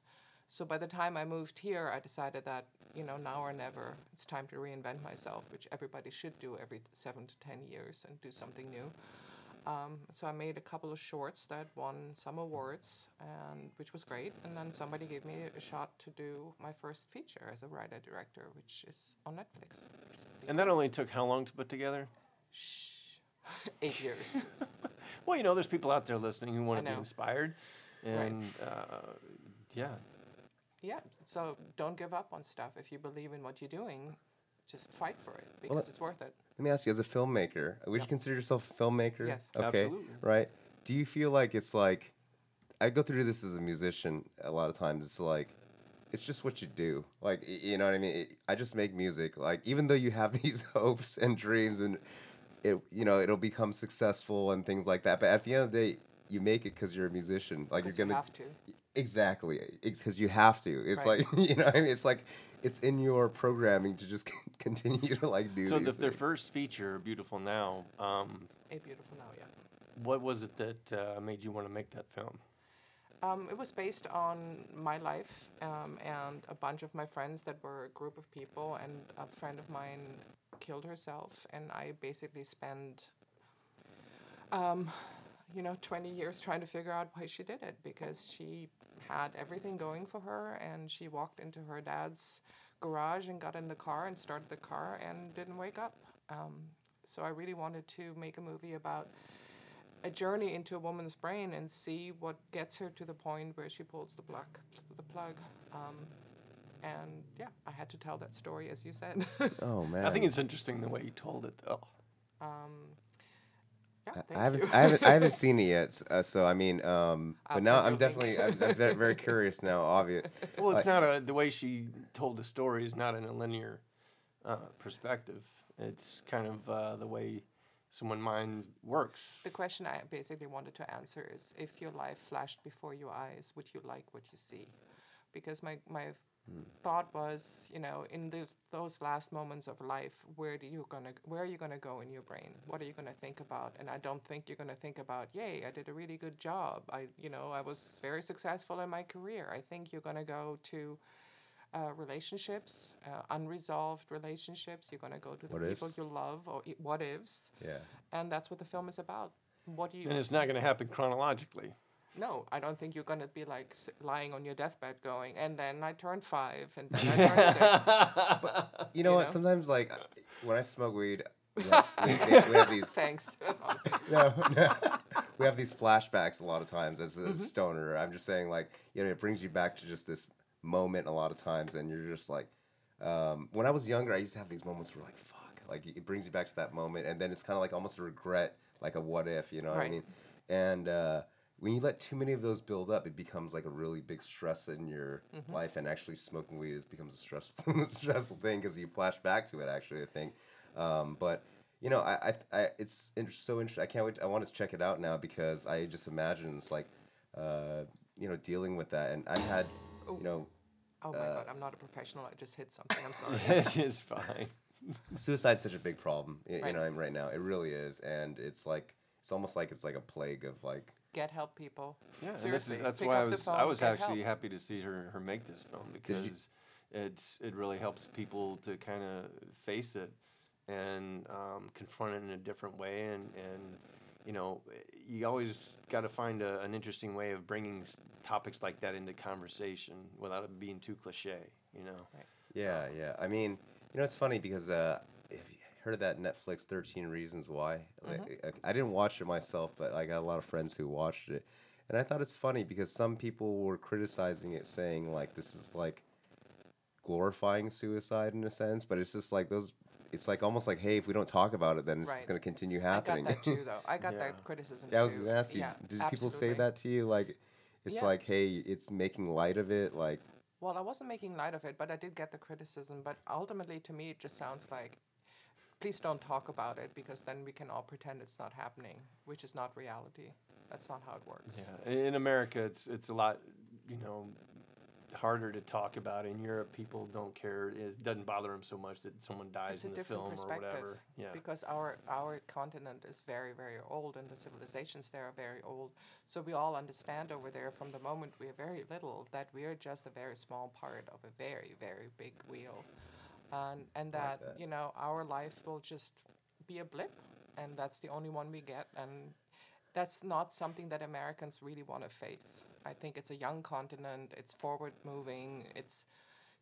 So by the time I moved here, I decided that, you know, now or never, it's time to reinvent myself, which everybody should do every seven to 10 years and do something new. Um, so I made a couple of shorts that won some awards, and which was great. And then somebody gave me a shot to do my first feature as a writer director, which is on Netflix. Is And that only took how long to put together? Shh. eight years. (laughs) Well, you know, there's people out there listening who want to be inspired, and uh, yeah, yeah. So don't give up on stuff. If you believe in what you're doing, just fight for it because it's worth it. let me ask you as a filmmaker would you consider yourself a filmmaker Yes. okay Absolutely. right do you feel like it's like I go through this as a musician a lot of times. It's like it's just what you do. Like you know what I mean. It- I just make music. Like even though you have (laughs) these hopes and dreams and it you know it'll become successful and things like that. But at the end of the day, you make it because you're a musician. Like you're gonna have to. exactly. Because you have to. It's Right. like (laughs) you know. what I mean, it's like it's in your programming to just (laughs) continue to like do. So these the, their first feature, "Beautiful Now," um, A beautiful now, yeah. what was it that uh, made you want to make that film? Um, it was based on my life um, and a bunch of my friends that were a group of people, and a friend of mine killed herself, and I basically spent, um, you know, 20 years trying to figure out why she did it because she had everything going for her, and she walked into her dad's garage and got in the car and started the car and didn't wake up. Um, so I really wanted to make a movie about a journey into a woman's brain and see what gets her to the point where she pulls the plug. The plug. Um, and yeah, I had to tell that story as you said. Oh (laughs) man. I think it's interesting the way you told it, though. Yeah, I- haven't. I haven't, I (laughs) haven't seen it yet. Uh, so I mean, um, but I'll now I'm definitely. I'm, I'm very, very (laughs) curious now. Obvious. Well, it's not a the way she told the story is not in a linear uh, perspective. It's kind of uh, the way someone mind works. The question I basically wanted to answer is if your life flashed before your eyes, would you like what you see? Because my, my thought was, you know, in those those last moments of life, where do you gonna where are you gonna go in your brain? What are you gonna think about? And I don't think you're gonna think about, yay, I did a really good job. I you know, I was very successful in my career. I think you're gonna go to uh, relationships, uh, unresolved relationships. You're gonna go to the What people ifs? you love or what ifs Yeah. and that's what the film is about. What do you? And it's not going to happen chronologically. No, I don't think you're gonna be like s- lying on your deathbed going, and then I turned five, and then I turned six. (laughs) You know You what? know? Sometimes like when I smoke weed, (laughs) we have, we have- we have these. Thanks, that's awesome. (laughs) No, no. We have these flashbacks a lot of times as a Mm-hmm. stoner. I'm just saying, like, you know, it brings you back to just this moment a lot of times, and you're just like, um, when I was younger, I used to have these moments where, like, fuck, like it brings you back to that moment, and then it's kind of like almost a regret, like a what if, you know what I mean? And uh, when you let too many of those build up, it becomes like a really big stress in your Mm-hmm. life, and actually smoking weed is becomes a stressful, (laughs) stressful thing because you flash back to it. Actually, I think, um, but you know, I, I, I it's inter- so interesting. I can't wait. To, I want to check it out now because I just imagine it's like, uh, you know, dealing with that, and I've had, you know, Oh my Uh, god, I'm not a professional. I just hit something. I'm sorry. (laughs) it is fine. (laughs) suicide's such a big problem, you Right. know, right now. It really is, and it's like it's almost like it's like a plague of like. Get help, people. Yeah, and this Seriously, is that's pick why I up the was I was actually help. happy to see her her make this film because it's it really helps people to kind of face it and um, confront it in a different way and and you know you always got to find a, an interesting way of bringing s- topics like that into conversation without it being too cliche you know Yeah, yeah. I mean, you know, it's funny because uh, if you heard of that Netflix Thirteen Reasons Why? Like, uh-huh. I, I didn't watch it myself, but I got a lot of friends who watched it, and I thought it's funny because some people were criticizing it, saying like this is like glorifying suicide in a sense, but it's just like those. It's like almost like, hey, if we don't talk about it, then it's just going to continue I got happening. that too, though. I got Yeah. that criticism. yeah, I was too. going to ask you, Yeah, did people say that to you? Like, it's Yeah. like, hey, it's making light of it, like. Well, I wasn't making light of it, but I did get the criticism. But ultimately, to me, it just sounds like, please don't talk about it because then we can all pretend it's not happening, which is not reality. That's not how it works. yeah in america it's it's a lot you know harder to talk about in europe people don't care it doesn't bother them so much that someone dies It's a in the film or whatever yeah because our our continent is very very old and the civilizations there are very old. So we all understand over there from the moment we are very little that we are just a very small part of a very very big wheel, and and that, that. you know our life will just be a blip, and that's the only one we get and. That's not something that Americans really want to face. I think it's a young continent. It's forward moving. It's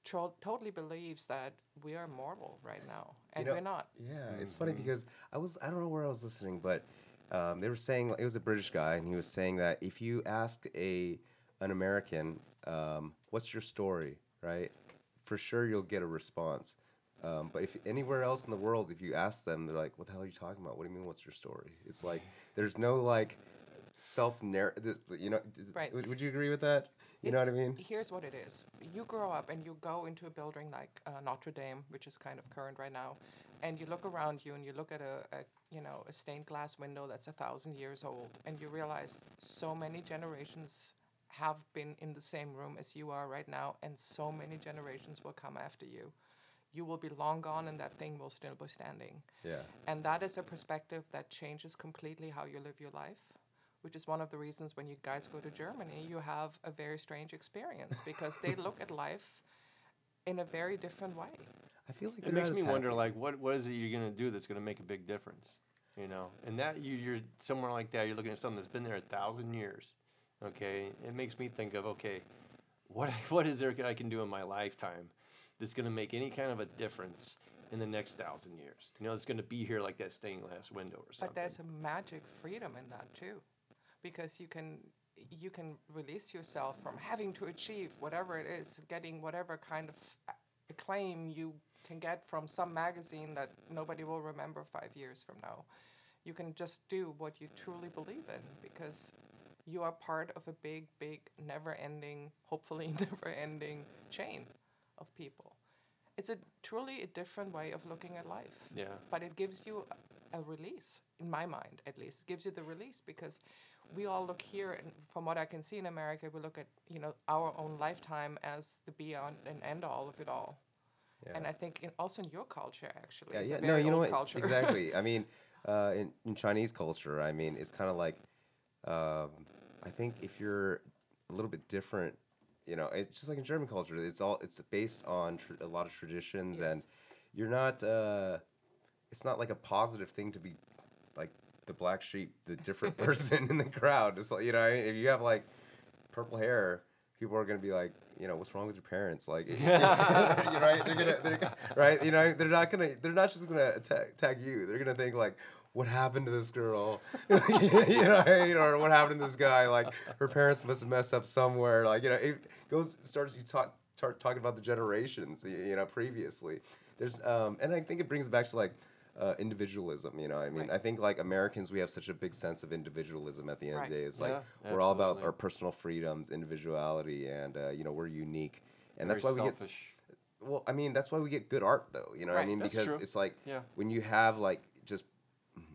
tro- totally believes that we are mortal right now, and know, we're not. Yeah, it's funny because I was I don't know where I was listening, but um, they were saying it was a British guy, and he was saying that if you asked a an American, um, "What's your story?" right, for sure you'll get a response. Um, but if anywhere else in the world, if you ask them, they're like, "What the hell are you talking about? What do you mean? What's your story?" It's like there's no like self narrative. You know, Right. would, would you agree with that? You know what I mean? Here's what it is. You grow up and you go into a building like uh, Notre Dame, which is kind of current right now, and you look around you and you look at a, a you know a stained glass window that's a thousand years old, and you realize so many generations have been in the same room as you are right now, and so many generations will come after you. You will be long gone, and that thing will still be standing. Yeah. And that is a perspective that changes completely how you live your life, which is one of the reasons when you guys go to Germany, you have a very strange experience because they look at life in a very different way. I feel like it makes me as wonder like what what is it you're going to do that's going to make a big difference you know and that you, you're somewhere like that you're looking at something that's been there a thousand years okay? It makes me think of okay what (laughs) what is there i can do in my lifetime that's going to make any kind of a difference in the next thousand years? You know it's going to be here like that stained glass window or something But there's a magic freedom in that too, because you can you can release yourself from having to achieve whatever it is, getting whatever kind of a- acclaim you can get from some magazine that nobody will remember five years from now. You can just do what you truly believe in because you are part of a big, big, never ending, hopefully (laughs) never ending chain of people. It's a truly a different way of looking at life Yeah. but it gives you a, a release in my mind at least it gives you the release because we all look here and from what i can see in america we look at you know our own lifetime as the beyond and end all of it all Yeah. and i think in, also in your culture actually Yeah, yeah. No, you know what? culture Exactly. I (laughs) mean, uh, in, in Chinese culture, I mean, it's kind of like, um, I think if you're a little bit different, you know, it's just like in German culture. It's all it's based on tr- a lot of traditions, and you're not. Uh, it's not like a positive thing to be like the black sheep, the different (laughs) person in the crowd. It's like you know, I mean? if you have like purple hair, people are gonna be like, you know, what's wrong with your parents? Like, (laughs) you know, right? They're gonna, they're, right? You know, they're not gonna, they're not just gonna attack, attack you. They're gonna think like, what happened to this girl? (laughs) you know, you know, or what happened to this guy? Like, her parents must have messed up somewhere. Like, you know, it goes starts you talk start talking about the generations, you know, previously. There's, um, and I think it brings back to like. Uh, individualism, you know. I mean, Right. I think like Americans, we have such a big sense of individualism. At the end of the day, it's Yeah, like we're all about our personal freedoms, individuality, and uh, you know we're unique, and that's Very why we get. Well, I mean that's why we get good art, though. You know what I mean? Because true. it's like Yeah. when you have like just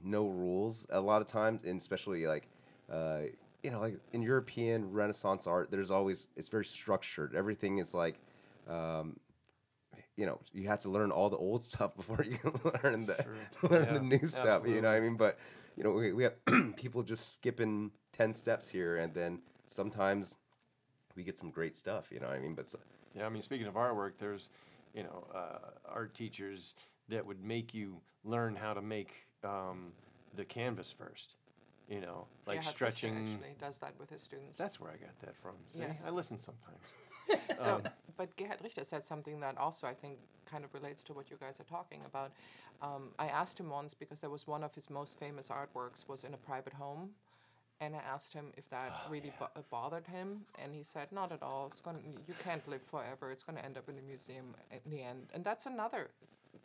no rules a lot of times, and especially like. Uh, you know, like in European Renaissance art, there's always it's very structured. Everything is like, um, you know, you have to learn all the old (laughs) stuff before you (laughs) learn the (laughs) learn Yeah, the new stuff. You know what I mean? But you know, we, we have (clears throat) people just skipping ten steps here, and then sometimes we get some great stuff. You know what I mean? But so, Yeah, I mean, speaking of artwork, there's, you know, uh, art teachers that would make you learn how to make um, the canvas first. You know, like Richter stretching. actually does that with his students That's where I got that from. See, Yes. I listen sometimes. (laughs) So, Um, but Gerhard Richter said something that also I think kind of relates to what you guys are talking about. Um, I asked him once because there was one of his most famous artworks was in a private home, and I asked him if that Oh, really bo- uh, bothered him, and he said not at all. It's going you can't live forever. It's going to end up in the museum in the end, and that's another.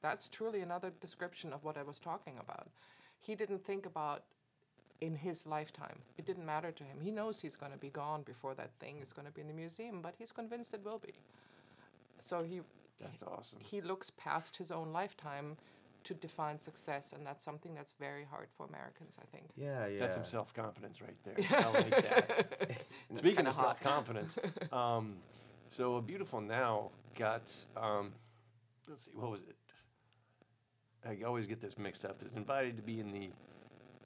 That's truly another description of what I was talking about. He didn't think about in his lifetime. It didn't matter to him. He knows he's going to be gone before that thing is going to be in the museum, but he's convinced it will be. So he That's awesome. he looks past his own lifetime to define success, and that's something that's very hard for Americans, I think. yeah, yeah. That's some self confidence right there. (laughs) I like that. (laughs) Speaking kinda of hot. self confidence, (laughs) um, so a beautiful now got um, let's see, what was it? I always get this mixed up. Is invited to be in the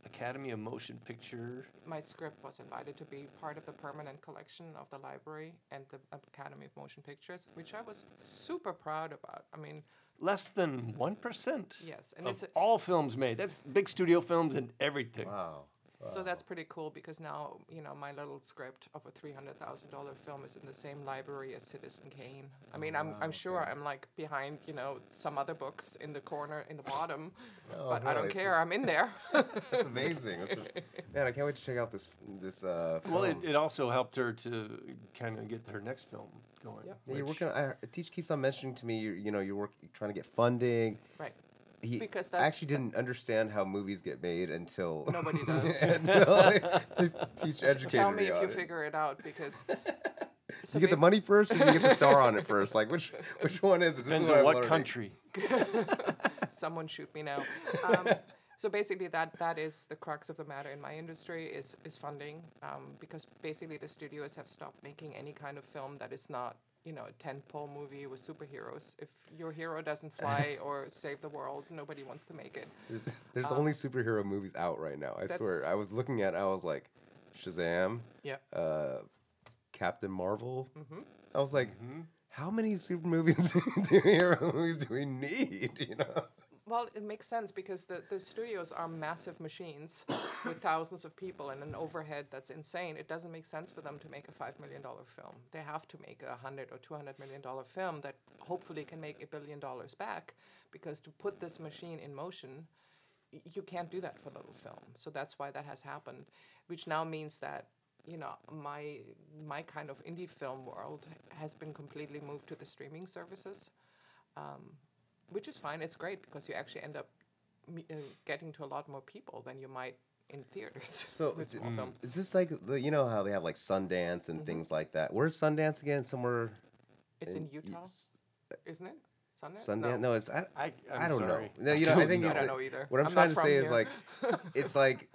Academy of Motion Picture. My script was invited to be part of the permanent collection of the library and the Academy of Motion Pictures, which I was super proud about. I mean, Less than one percent. Yes, and of it's a- all films made. That's big studio films and everything. Wow. So that's pretty cool because now you know my little script of a three hundred thousand dollar film is in the same library as Citizen Kane. I mean, I'm I'm sure I'm like behind you know some other books in the corner in the bottom, (laughs) but I don't care. I'm in there. (laughs) That's amazing. That's a- (laughs) man, I can't wait to check out this this. Uh, Well, it, it also helped her to kind of get her next film going. Yep. Yeah, you're which- working. I, Teach keeps on mentioning to me. You, you know, you're work, you're trying to get funding. right. He Because that's actually didn't understand how movies get made until (laughs) Nobody (laughs) does. until (laughs) Teach educated Tell me me if you it. figure it out because. so you get the money first, or you get the star on it first? Like which which one is it? This Depends is on what learning. country. someone shoot me now. Um, so basically, that that is the crux of the matter in my industry is is funding, um, because basically the studios have stopped making any kind of film that is not you know a tentpole movie with superheroes. If your hero doesn't fly (laughs) or save the world, nobody wants to make it. There's, there's only superhero movies out right now. I swear. Um, I was looking at. I was like, Shazam, Yeah. uh, Captain Marvel. Mm-hmm. I was like, how many super movies, (laughs) do hero movies do we need? (laughs) You know. Well, it makes sense because the, the studios are massive machines (coughs) with thousands of people and an overhead that's insane. It doesn't make sense for them to make a $5 million film. They have to make a 100 or $200 million film that hopefully can make a billion dollars back because to put this machine in motion, y- you can't do that for little film. So that's why that has happened, which now means that you know, my my kind of indie film world has been completely moved to the streaming services, um, which is fine. It's great because you actually end up me- uh, getting to a lot more people than you might in theaters. (laughs) So with d- film. is this like the, you know how they have like Sundance Mm-hmm. and things like that? Where's Sundance again? Somewhere It's in y- Utah, s- isn't it? Sundance. Sundance? No, it's I, I, I'm I don't sorry. know. No, you know, I don't think know. I it's don't a- know either. What I'm, I'm trying to say is like, (laughs) it's like,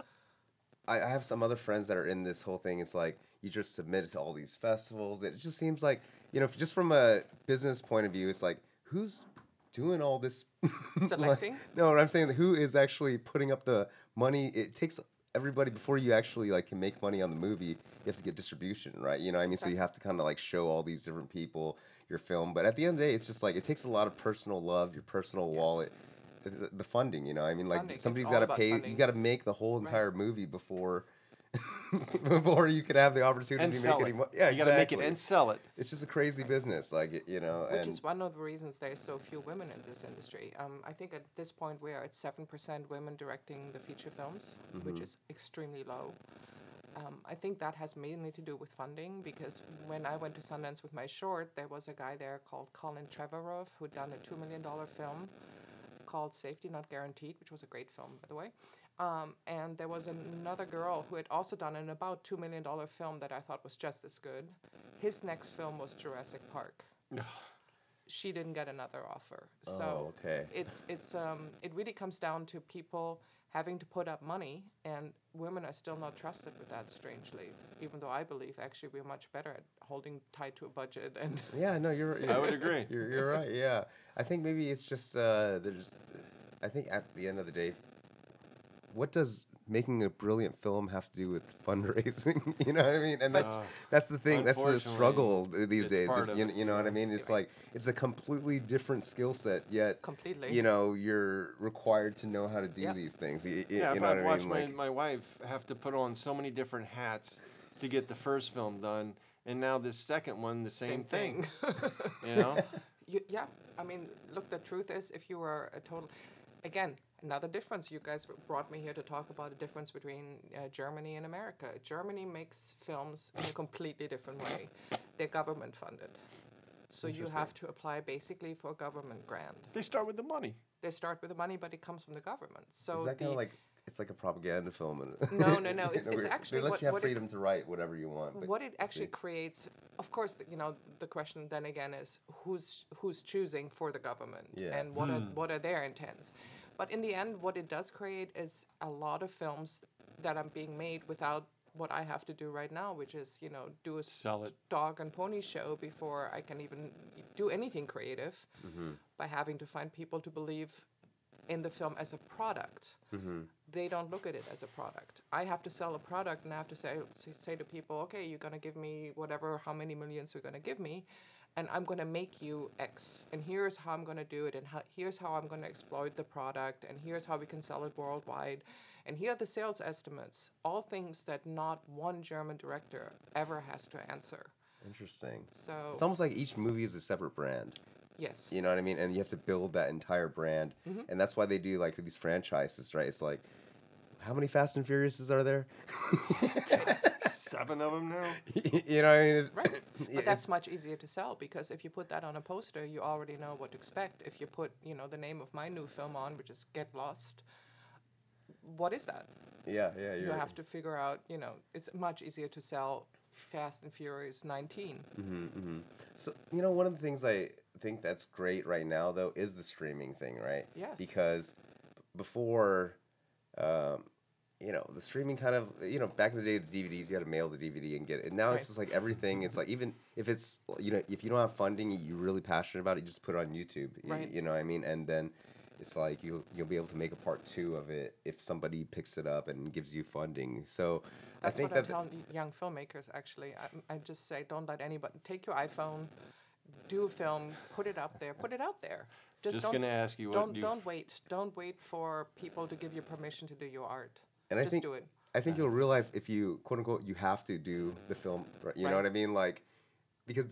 I, I have some other friends that are in this whole thing. It's like you just submit to all these festivals. It just seems like you know, just from a business point of view, it's like who's doing all this (laughs) like- no, what I'm saying, who is actually putting up the money? It takes everybody before you actually like can make money on the movie. You have to get distribution, right? You know, what I mean, so you have to kind of like show all these different people your film. But at the end of the day, it's just like it takes a lot of personal love, your personal wallet, the, the funding. You know, I mean, like Funding, somebody's got to pay. You got to make the whole entire movie before. (laughs) before you could have the opportunity and to sell make it. any money. Yeah, you gotta make it exactly. and sell it. It's just a crazy business, like it- you know. Which and is one of the reasons there's so few women in this industry. Um, I think at this point we are at seven percent women directing the feature films, which is extremely low. Um, I think that has mainly to do with funding because when I went to Sundance with my short, there was a guy there called Colin Trevorrow who'd done a two million dollar film called Safety Not Guaranteed, which was a great film, by the way. Um, and there was another girl who had also done an about $2 million film that I thought was just as good. His next film was Jurassic Park. she didn't get another offer. So Oh, okay. it's it's um it really comes down to people having to put up money and women are still not trusted with that strangely even though i believe actually we're much better at holding tight to a budget and (laughs) Yeah, no, you're. I would agree. You're, you're right. Yeah, I think maybe it's just uh, there's. I think at the end of the day, what does making a brilliant film have to do with fundraising? (laughs) you know what I mean? And that's Uh, that's the thing. That's the struggle these days. is- you, you know what I mean? It's like it's a completely different skill set. Yet Completely. you know, you're required to know how to do Yeah. these things. You, Yeah, you if know I've what I watched mean? my, Like, my wife have to put on so many different hats to get the first film done, and now this second one, the same, thing. (laughs) You know, (laughs) You, yeah, I mean, look, the truth is, if you were a total, again, another difference. You guys brought me here to talk about the difference between uh, Germany and America. Germany makes films in a completely different way. They're government funded, so you have to apply basically for a government grant. they start with the money. They start with the money, but it comes from the government. So is that kind of like it's like a propaganda film? And No, no, no, (laughs) it's- it's actually they let what- you have what it- freedom to write whatever you want. but what it actually see. creates of course you know the question then again is who's who's choosing for the government Yeah. and what are what are their intents but in the end what it does create is a lot of films that are being made without what I have to do right now which is you know do a Sell it. dog and pony show before I can even do anything creative mm-hmm. by having to find people to believe in the film as a product mm-hmm. they don't look at it as a product. I have to sell a product and I have to say say to people, okay, you're gonna give me whatever, how many millions you're gonna give me, and I'm gonna make you X, and here's how I'm gonna do it, and how, here's how I'm gonna exploit the product, and here's how we can sell it worldwide, and here are the sales estimates. All things that not one German director ever has to answer. Interesting. So It's almost like each movie is a separate brand. yes, You know what I mean? And you have to build that entire brand. Mm-hmm. And that's why they do like these franchises, right? It's like, how many Fast and Furiouses are there? Seven of them now. (laughs) you know what I mean? It's, Right. (clears throat) But that's much easier to sell because if you put that on a poster, you already know what to expect. If you put, you know, the name of my new film on, which is Get Lost, what is that? yeah, yeah. You're, have to figure out, you know, it's much easier to sell Fast and Furious 19. So you know, one of the things I think that's great right now, though, is the streaming thing, right? Yes. Because before, um, you know, the streaming kind of, you know, back in the day, the DVDs you had to mail the DVD and get it. And now it's just like everything. It's like even if it's you know, if you don't have funding, you're really passionate about it, you just put it on YouTube. Right. You know what I mean? And then. It's like you'll you'll be able to make a part two of it if somebody picks it up and gives you funding. So That's I think what I tell y- young filmmakers, actually. I, I just say, don't let anybody, take your iPhone, do a film, put it up there, put it out there. Just, Just gonna ask you what don't, you- don't wait. Don't wait for people to give you permission to do your art. And I just think do it. I think you'll realize if you quote unquote you have to do the film. right, You know Right. what I mean? Like because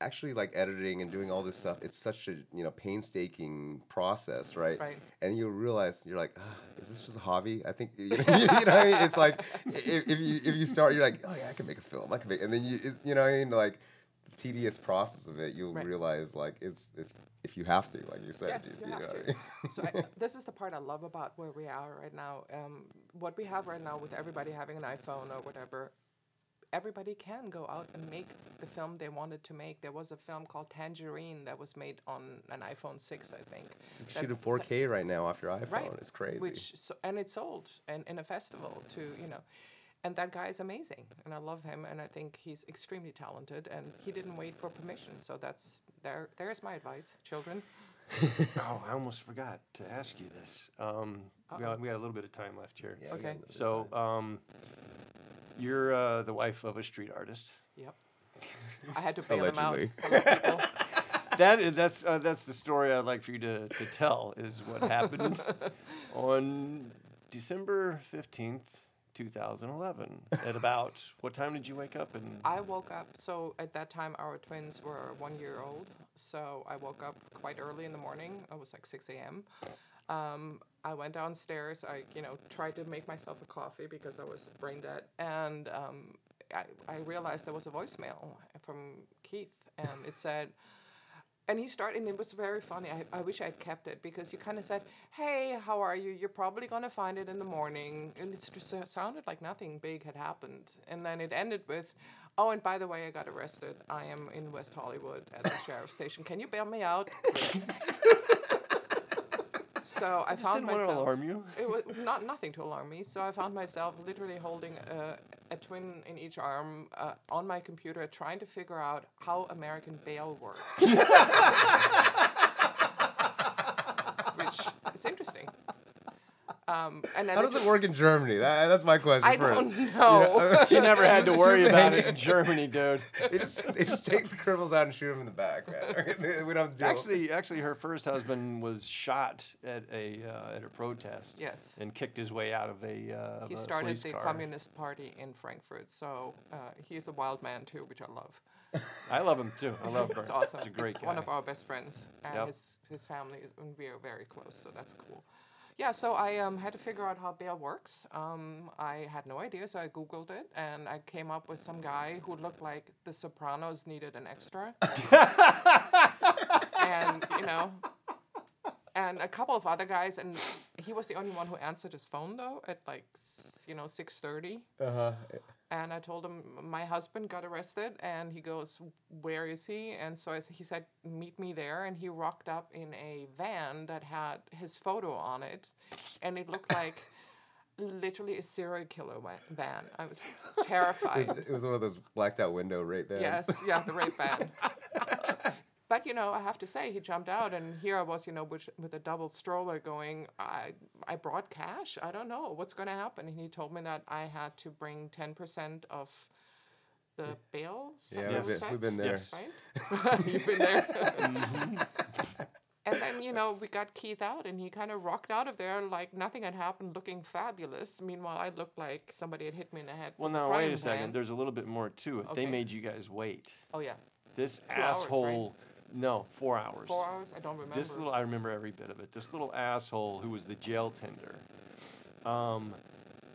actually like editing and doing all this stuff. It's such a you know painstaking process, right? Right. And you'll realize you're like, ah, is this just a hobby? I think (laughs) you know, (laughs) you know what I mean? It's like if, if you if you start, you're like, oh yeah, I can make a film. I can make, and then you it's, you know what I mean like. Tedious process of it, you'll Right. realize like it's it's if you have to, like you said. Yes, you know have what I to. so I, (laughs) this is the part I love about where we are right now. Um, what we have right now with everybody having an iPhone or whatever, everybody can go out and make the film they wanted to make. There was a film called Tangerine that was made on an iPhone 6, I think. You Shoot in 4K right now off your iPhone. Right. It's crazy. Which so, and it sold and in a festival to you know, and that guy is amazing and I love him and I think he's extremely talented and he didn't wait for permission. So that's there. There's my advice, children. (laughs) Oh, I almost forgot to ask you this. Um, we, got, we got a little bit of time left here. Yeah, we got a Okay. little bit of So, um, you're uh, the wife of a street artist. Yep. I had to (laughs) bail him out. Allegedly. a lot of people. (laughs) That is, that's uh, that's the story I'd like for you to, to tell. Is what happened on December fifteenth, two thousand eleven. At about (laughs) what time did you wake up? And I woke up. So at that time, our twins were one year old. So I woke up quite early in the morning. It was like 6 a.m. Um, I went downstairs. I, you know, tried to make myself a coffee because I was brain dead, and um, I, I realized there was a voicemail from Keith, and it said. And he started, and it was very funny. I, I wish I'd kept it because you kind of said, "Hey, how are you? You're probably gonna find it in the morning." And it just sounded like nothing big had happened. And then it ended with, "Oh, and by the way, I got arrested. I am in West Hollywood at the (laughs) sheriff's station. Can you bail me out?" (laughs) so I, just found didn't want to myself. alarm you. It was not nothing to alarm me. So I found myself literally holding a, a twin in each arm uh, on my computer, trying to figure out how American bail works. (laughs) Which is interesting. Um, and then How does it work in Germany? That, that's my question I first. don't know. (laughs) She never had to worry about it in Germany, dude. (laughs) they just they just take the criminals out and shoot them in the back, man. (laughs) we don't have to deal. Actually, actually, her first husband was shot at a uh, at a protest. Yes. And kicked his way out of a. Uh, of he a started police the car. Communist Party in Frankfurt, so uh, he's a wild man too, which I love. I love him too. I love Bert. It's awesome. He's a great guy. one of our best friends, and Yep. his his family is, and we are very close, so that's cool. Yeah, so I um, had to figure out how bail works. Um, I had no idea, so I googled it, and I came up with some guy who looked like The Sopranos needed an extra, and you know, and a couple of other guys, and he was the only one who answered his phone though at like you know six thirty. uh-huh. And I told him my husband got arrested, and he goes, "Where is he?" And so I, he said, "Meet me there." And he rocked up in a van that had his photo on it, and it looked like literally a serial killer van. I was (laughs) It terrified. was, it was one of those blacked out window rape bands. yes, yeah, the rape van. (laughs) But you know, I have to say, he jumped out, and here I was, you know, with, with a double stroller, going, I I brought cash. I don't know what's going to happen. And he told me that I had to bring ten percent of the bail. Yeah, bill we've been- set, we've been there. Yes. Right? (laughs) You've been there. (laughs) and then you know we got Keith out, and he kind of rocked out of there like nothing had happened, looking fabulous. Meanwhile, I looked like somebody had hit me in the head. Well, with now wait frying a second. pan. There's a little bit more to it. They made you guys wait. Oh yeah, This Two hours, right? No, four hours. four hours. I don't remember. This little, I remember every bit of it. This little asshole who was the jail tender. Um,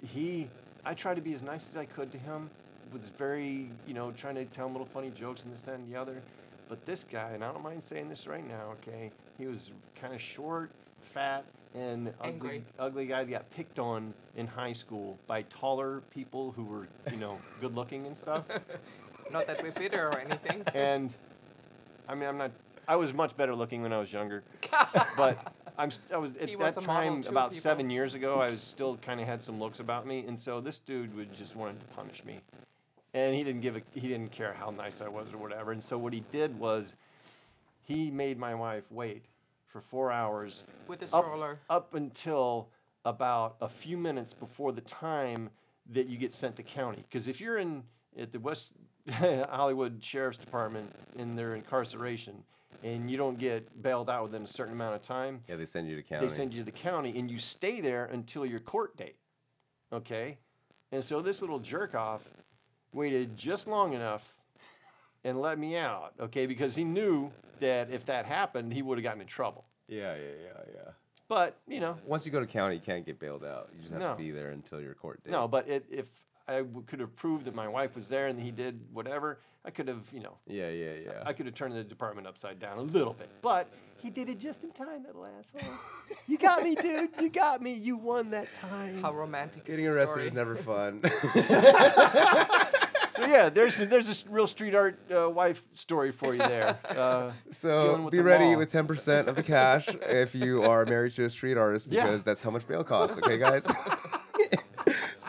he, I tried to be as nice as I could to him. Was very, you know, trying to tell him little funny jokes and this, that, and the other. But this guy, and I don't mind saying this right now, okay? He was kind of short, fat, and ugly, Angry. ugly guy that got picked on in high school by taller people who were, you know, (laughs) good looking and stuff. Not that we're bitter or anything. and I mean, I'm not. I was much better looking when I was younger, (laughs) but I'm. st- I was at He was that a model time too, about people. seven years ago. I was still kind of had some looks about me, and so this dude would just wanted to punish me, and he didn't give a. He didn't care how nice I was or whatever. And so what he did was, he made my wife wait for four hours With the up, stroller. up until about a few minutes before the time that you get sent to county. Because if you're in at the West (laughs) Hollywood Sheriff's Department in their incarceration and you don't get bailed out within a certain amount of time, Yeah, they send you to county. they send you to the county and you stay there until your court date. Okay? And so this little jerk off waited just long enough and let me out, okay? Because he knew that if that happened, he would have gotten in trouble. Yeah, yeah, yeah, yeah. But you know, Once you go to county, you can't get bailed out. You just have No. to be there until your court date. no. But it, if I w- could have proved that my wife was there and he did whatever, I could have, you know, Yeah, yeah, yeah. I could have turned the department upside down a little bit. But he did it just in time, that asshole. (laughs) you got me, dude. You got me. You won that time. How romantic Getting is the arrested story? is never fun. (laughs) (laughs) So yeah, there's there's a s- real street art uh, wife story for you there. Uh, so be ready law. with 10% of the cash if you are married to a street artist Yeah. because that's how much bail costs. Okay, guys?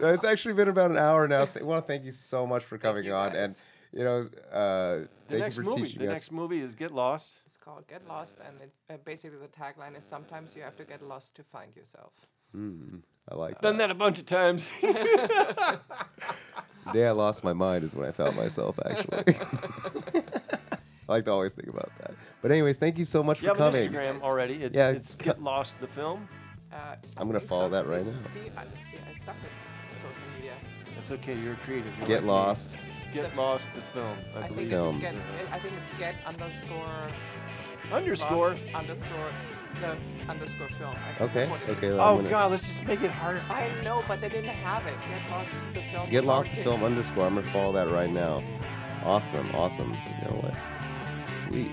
So it's actually been about an hour now. I want to thank you so much for coming you, on. And, you know, uh, the thank next you for movie, teaching the us. next movie is Get Lost. It's called Get Lost, and it's, uh, basically the tagline is sometimes you have to get lost to find yourself. I like Done that. that a bunch of times. (laughs) The day I lost my mind is when I found myself, actually. (laughs) I like to always think about that. But, anyways, thank you so much you for have an coming. Instagram already. It's, Yeah, it's cu- Get Lost the film. Uh, I I'm gonna follow so. that right see, now. See, I, see, I That's okay. You're creative. You're Get like me. lost. Get Lost the film. I, I believe. think Film. it's get. I think it's get underscore Underscore. lost underscore the underscore film. I think Okay, that's what it is. okay. I'm Oh gonna- God, let's just make it harder. for I know, but they didn't have it. Get lost the film. Get lost the film underscore. I'm gonna follow that right now. Awesome, awesome. You know what? Sweet.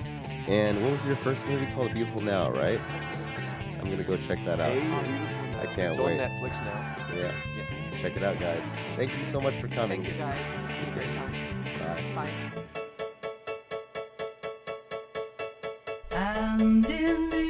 And what was your first movie called? Beautiful Now, right? I'm gonna go check that out. Hey, too. I can't it's wait. on Netflix now. Yeah. Check it out, guys. Thank you so much for coming. Thank you guys. It's a great time. Bye. Bye. And in the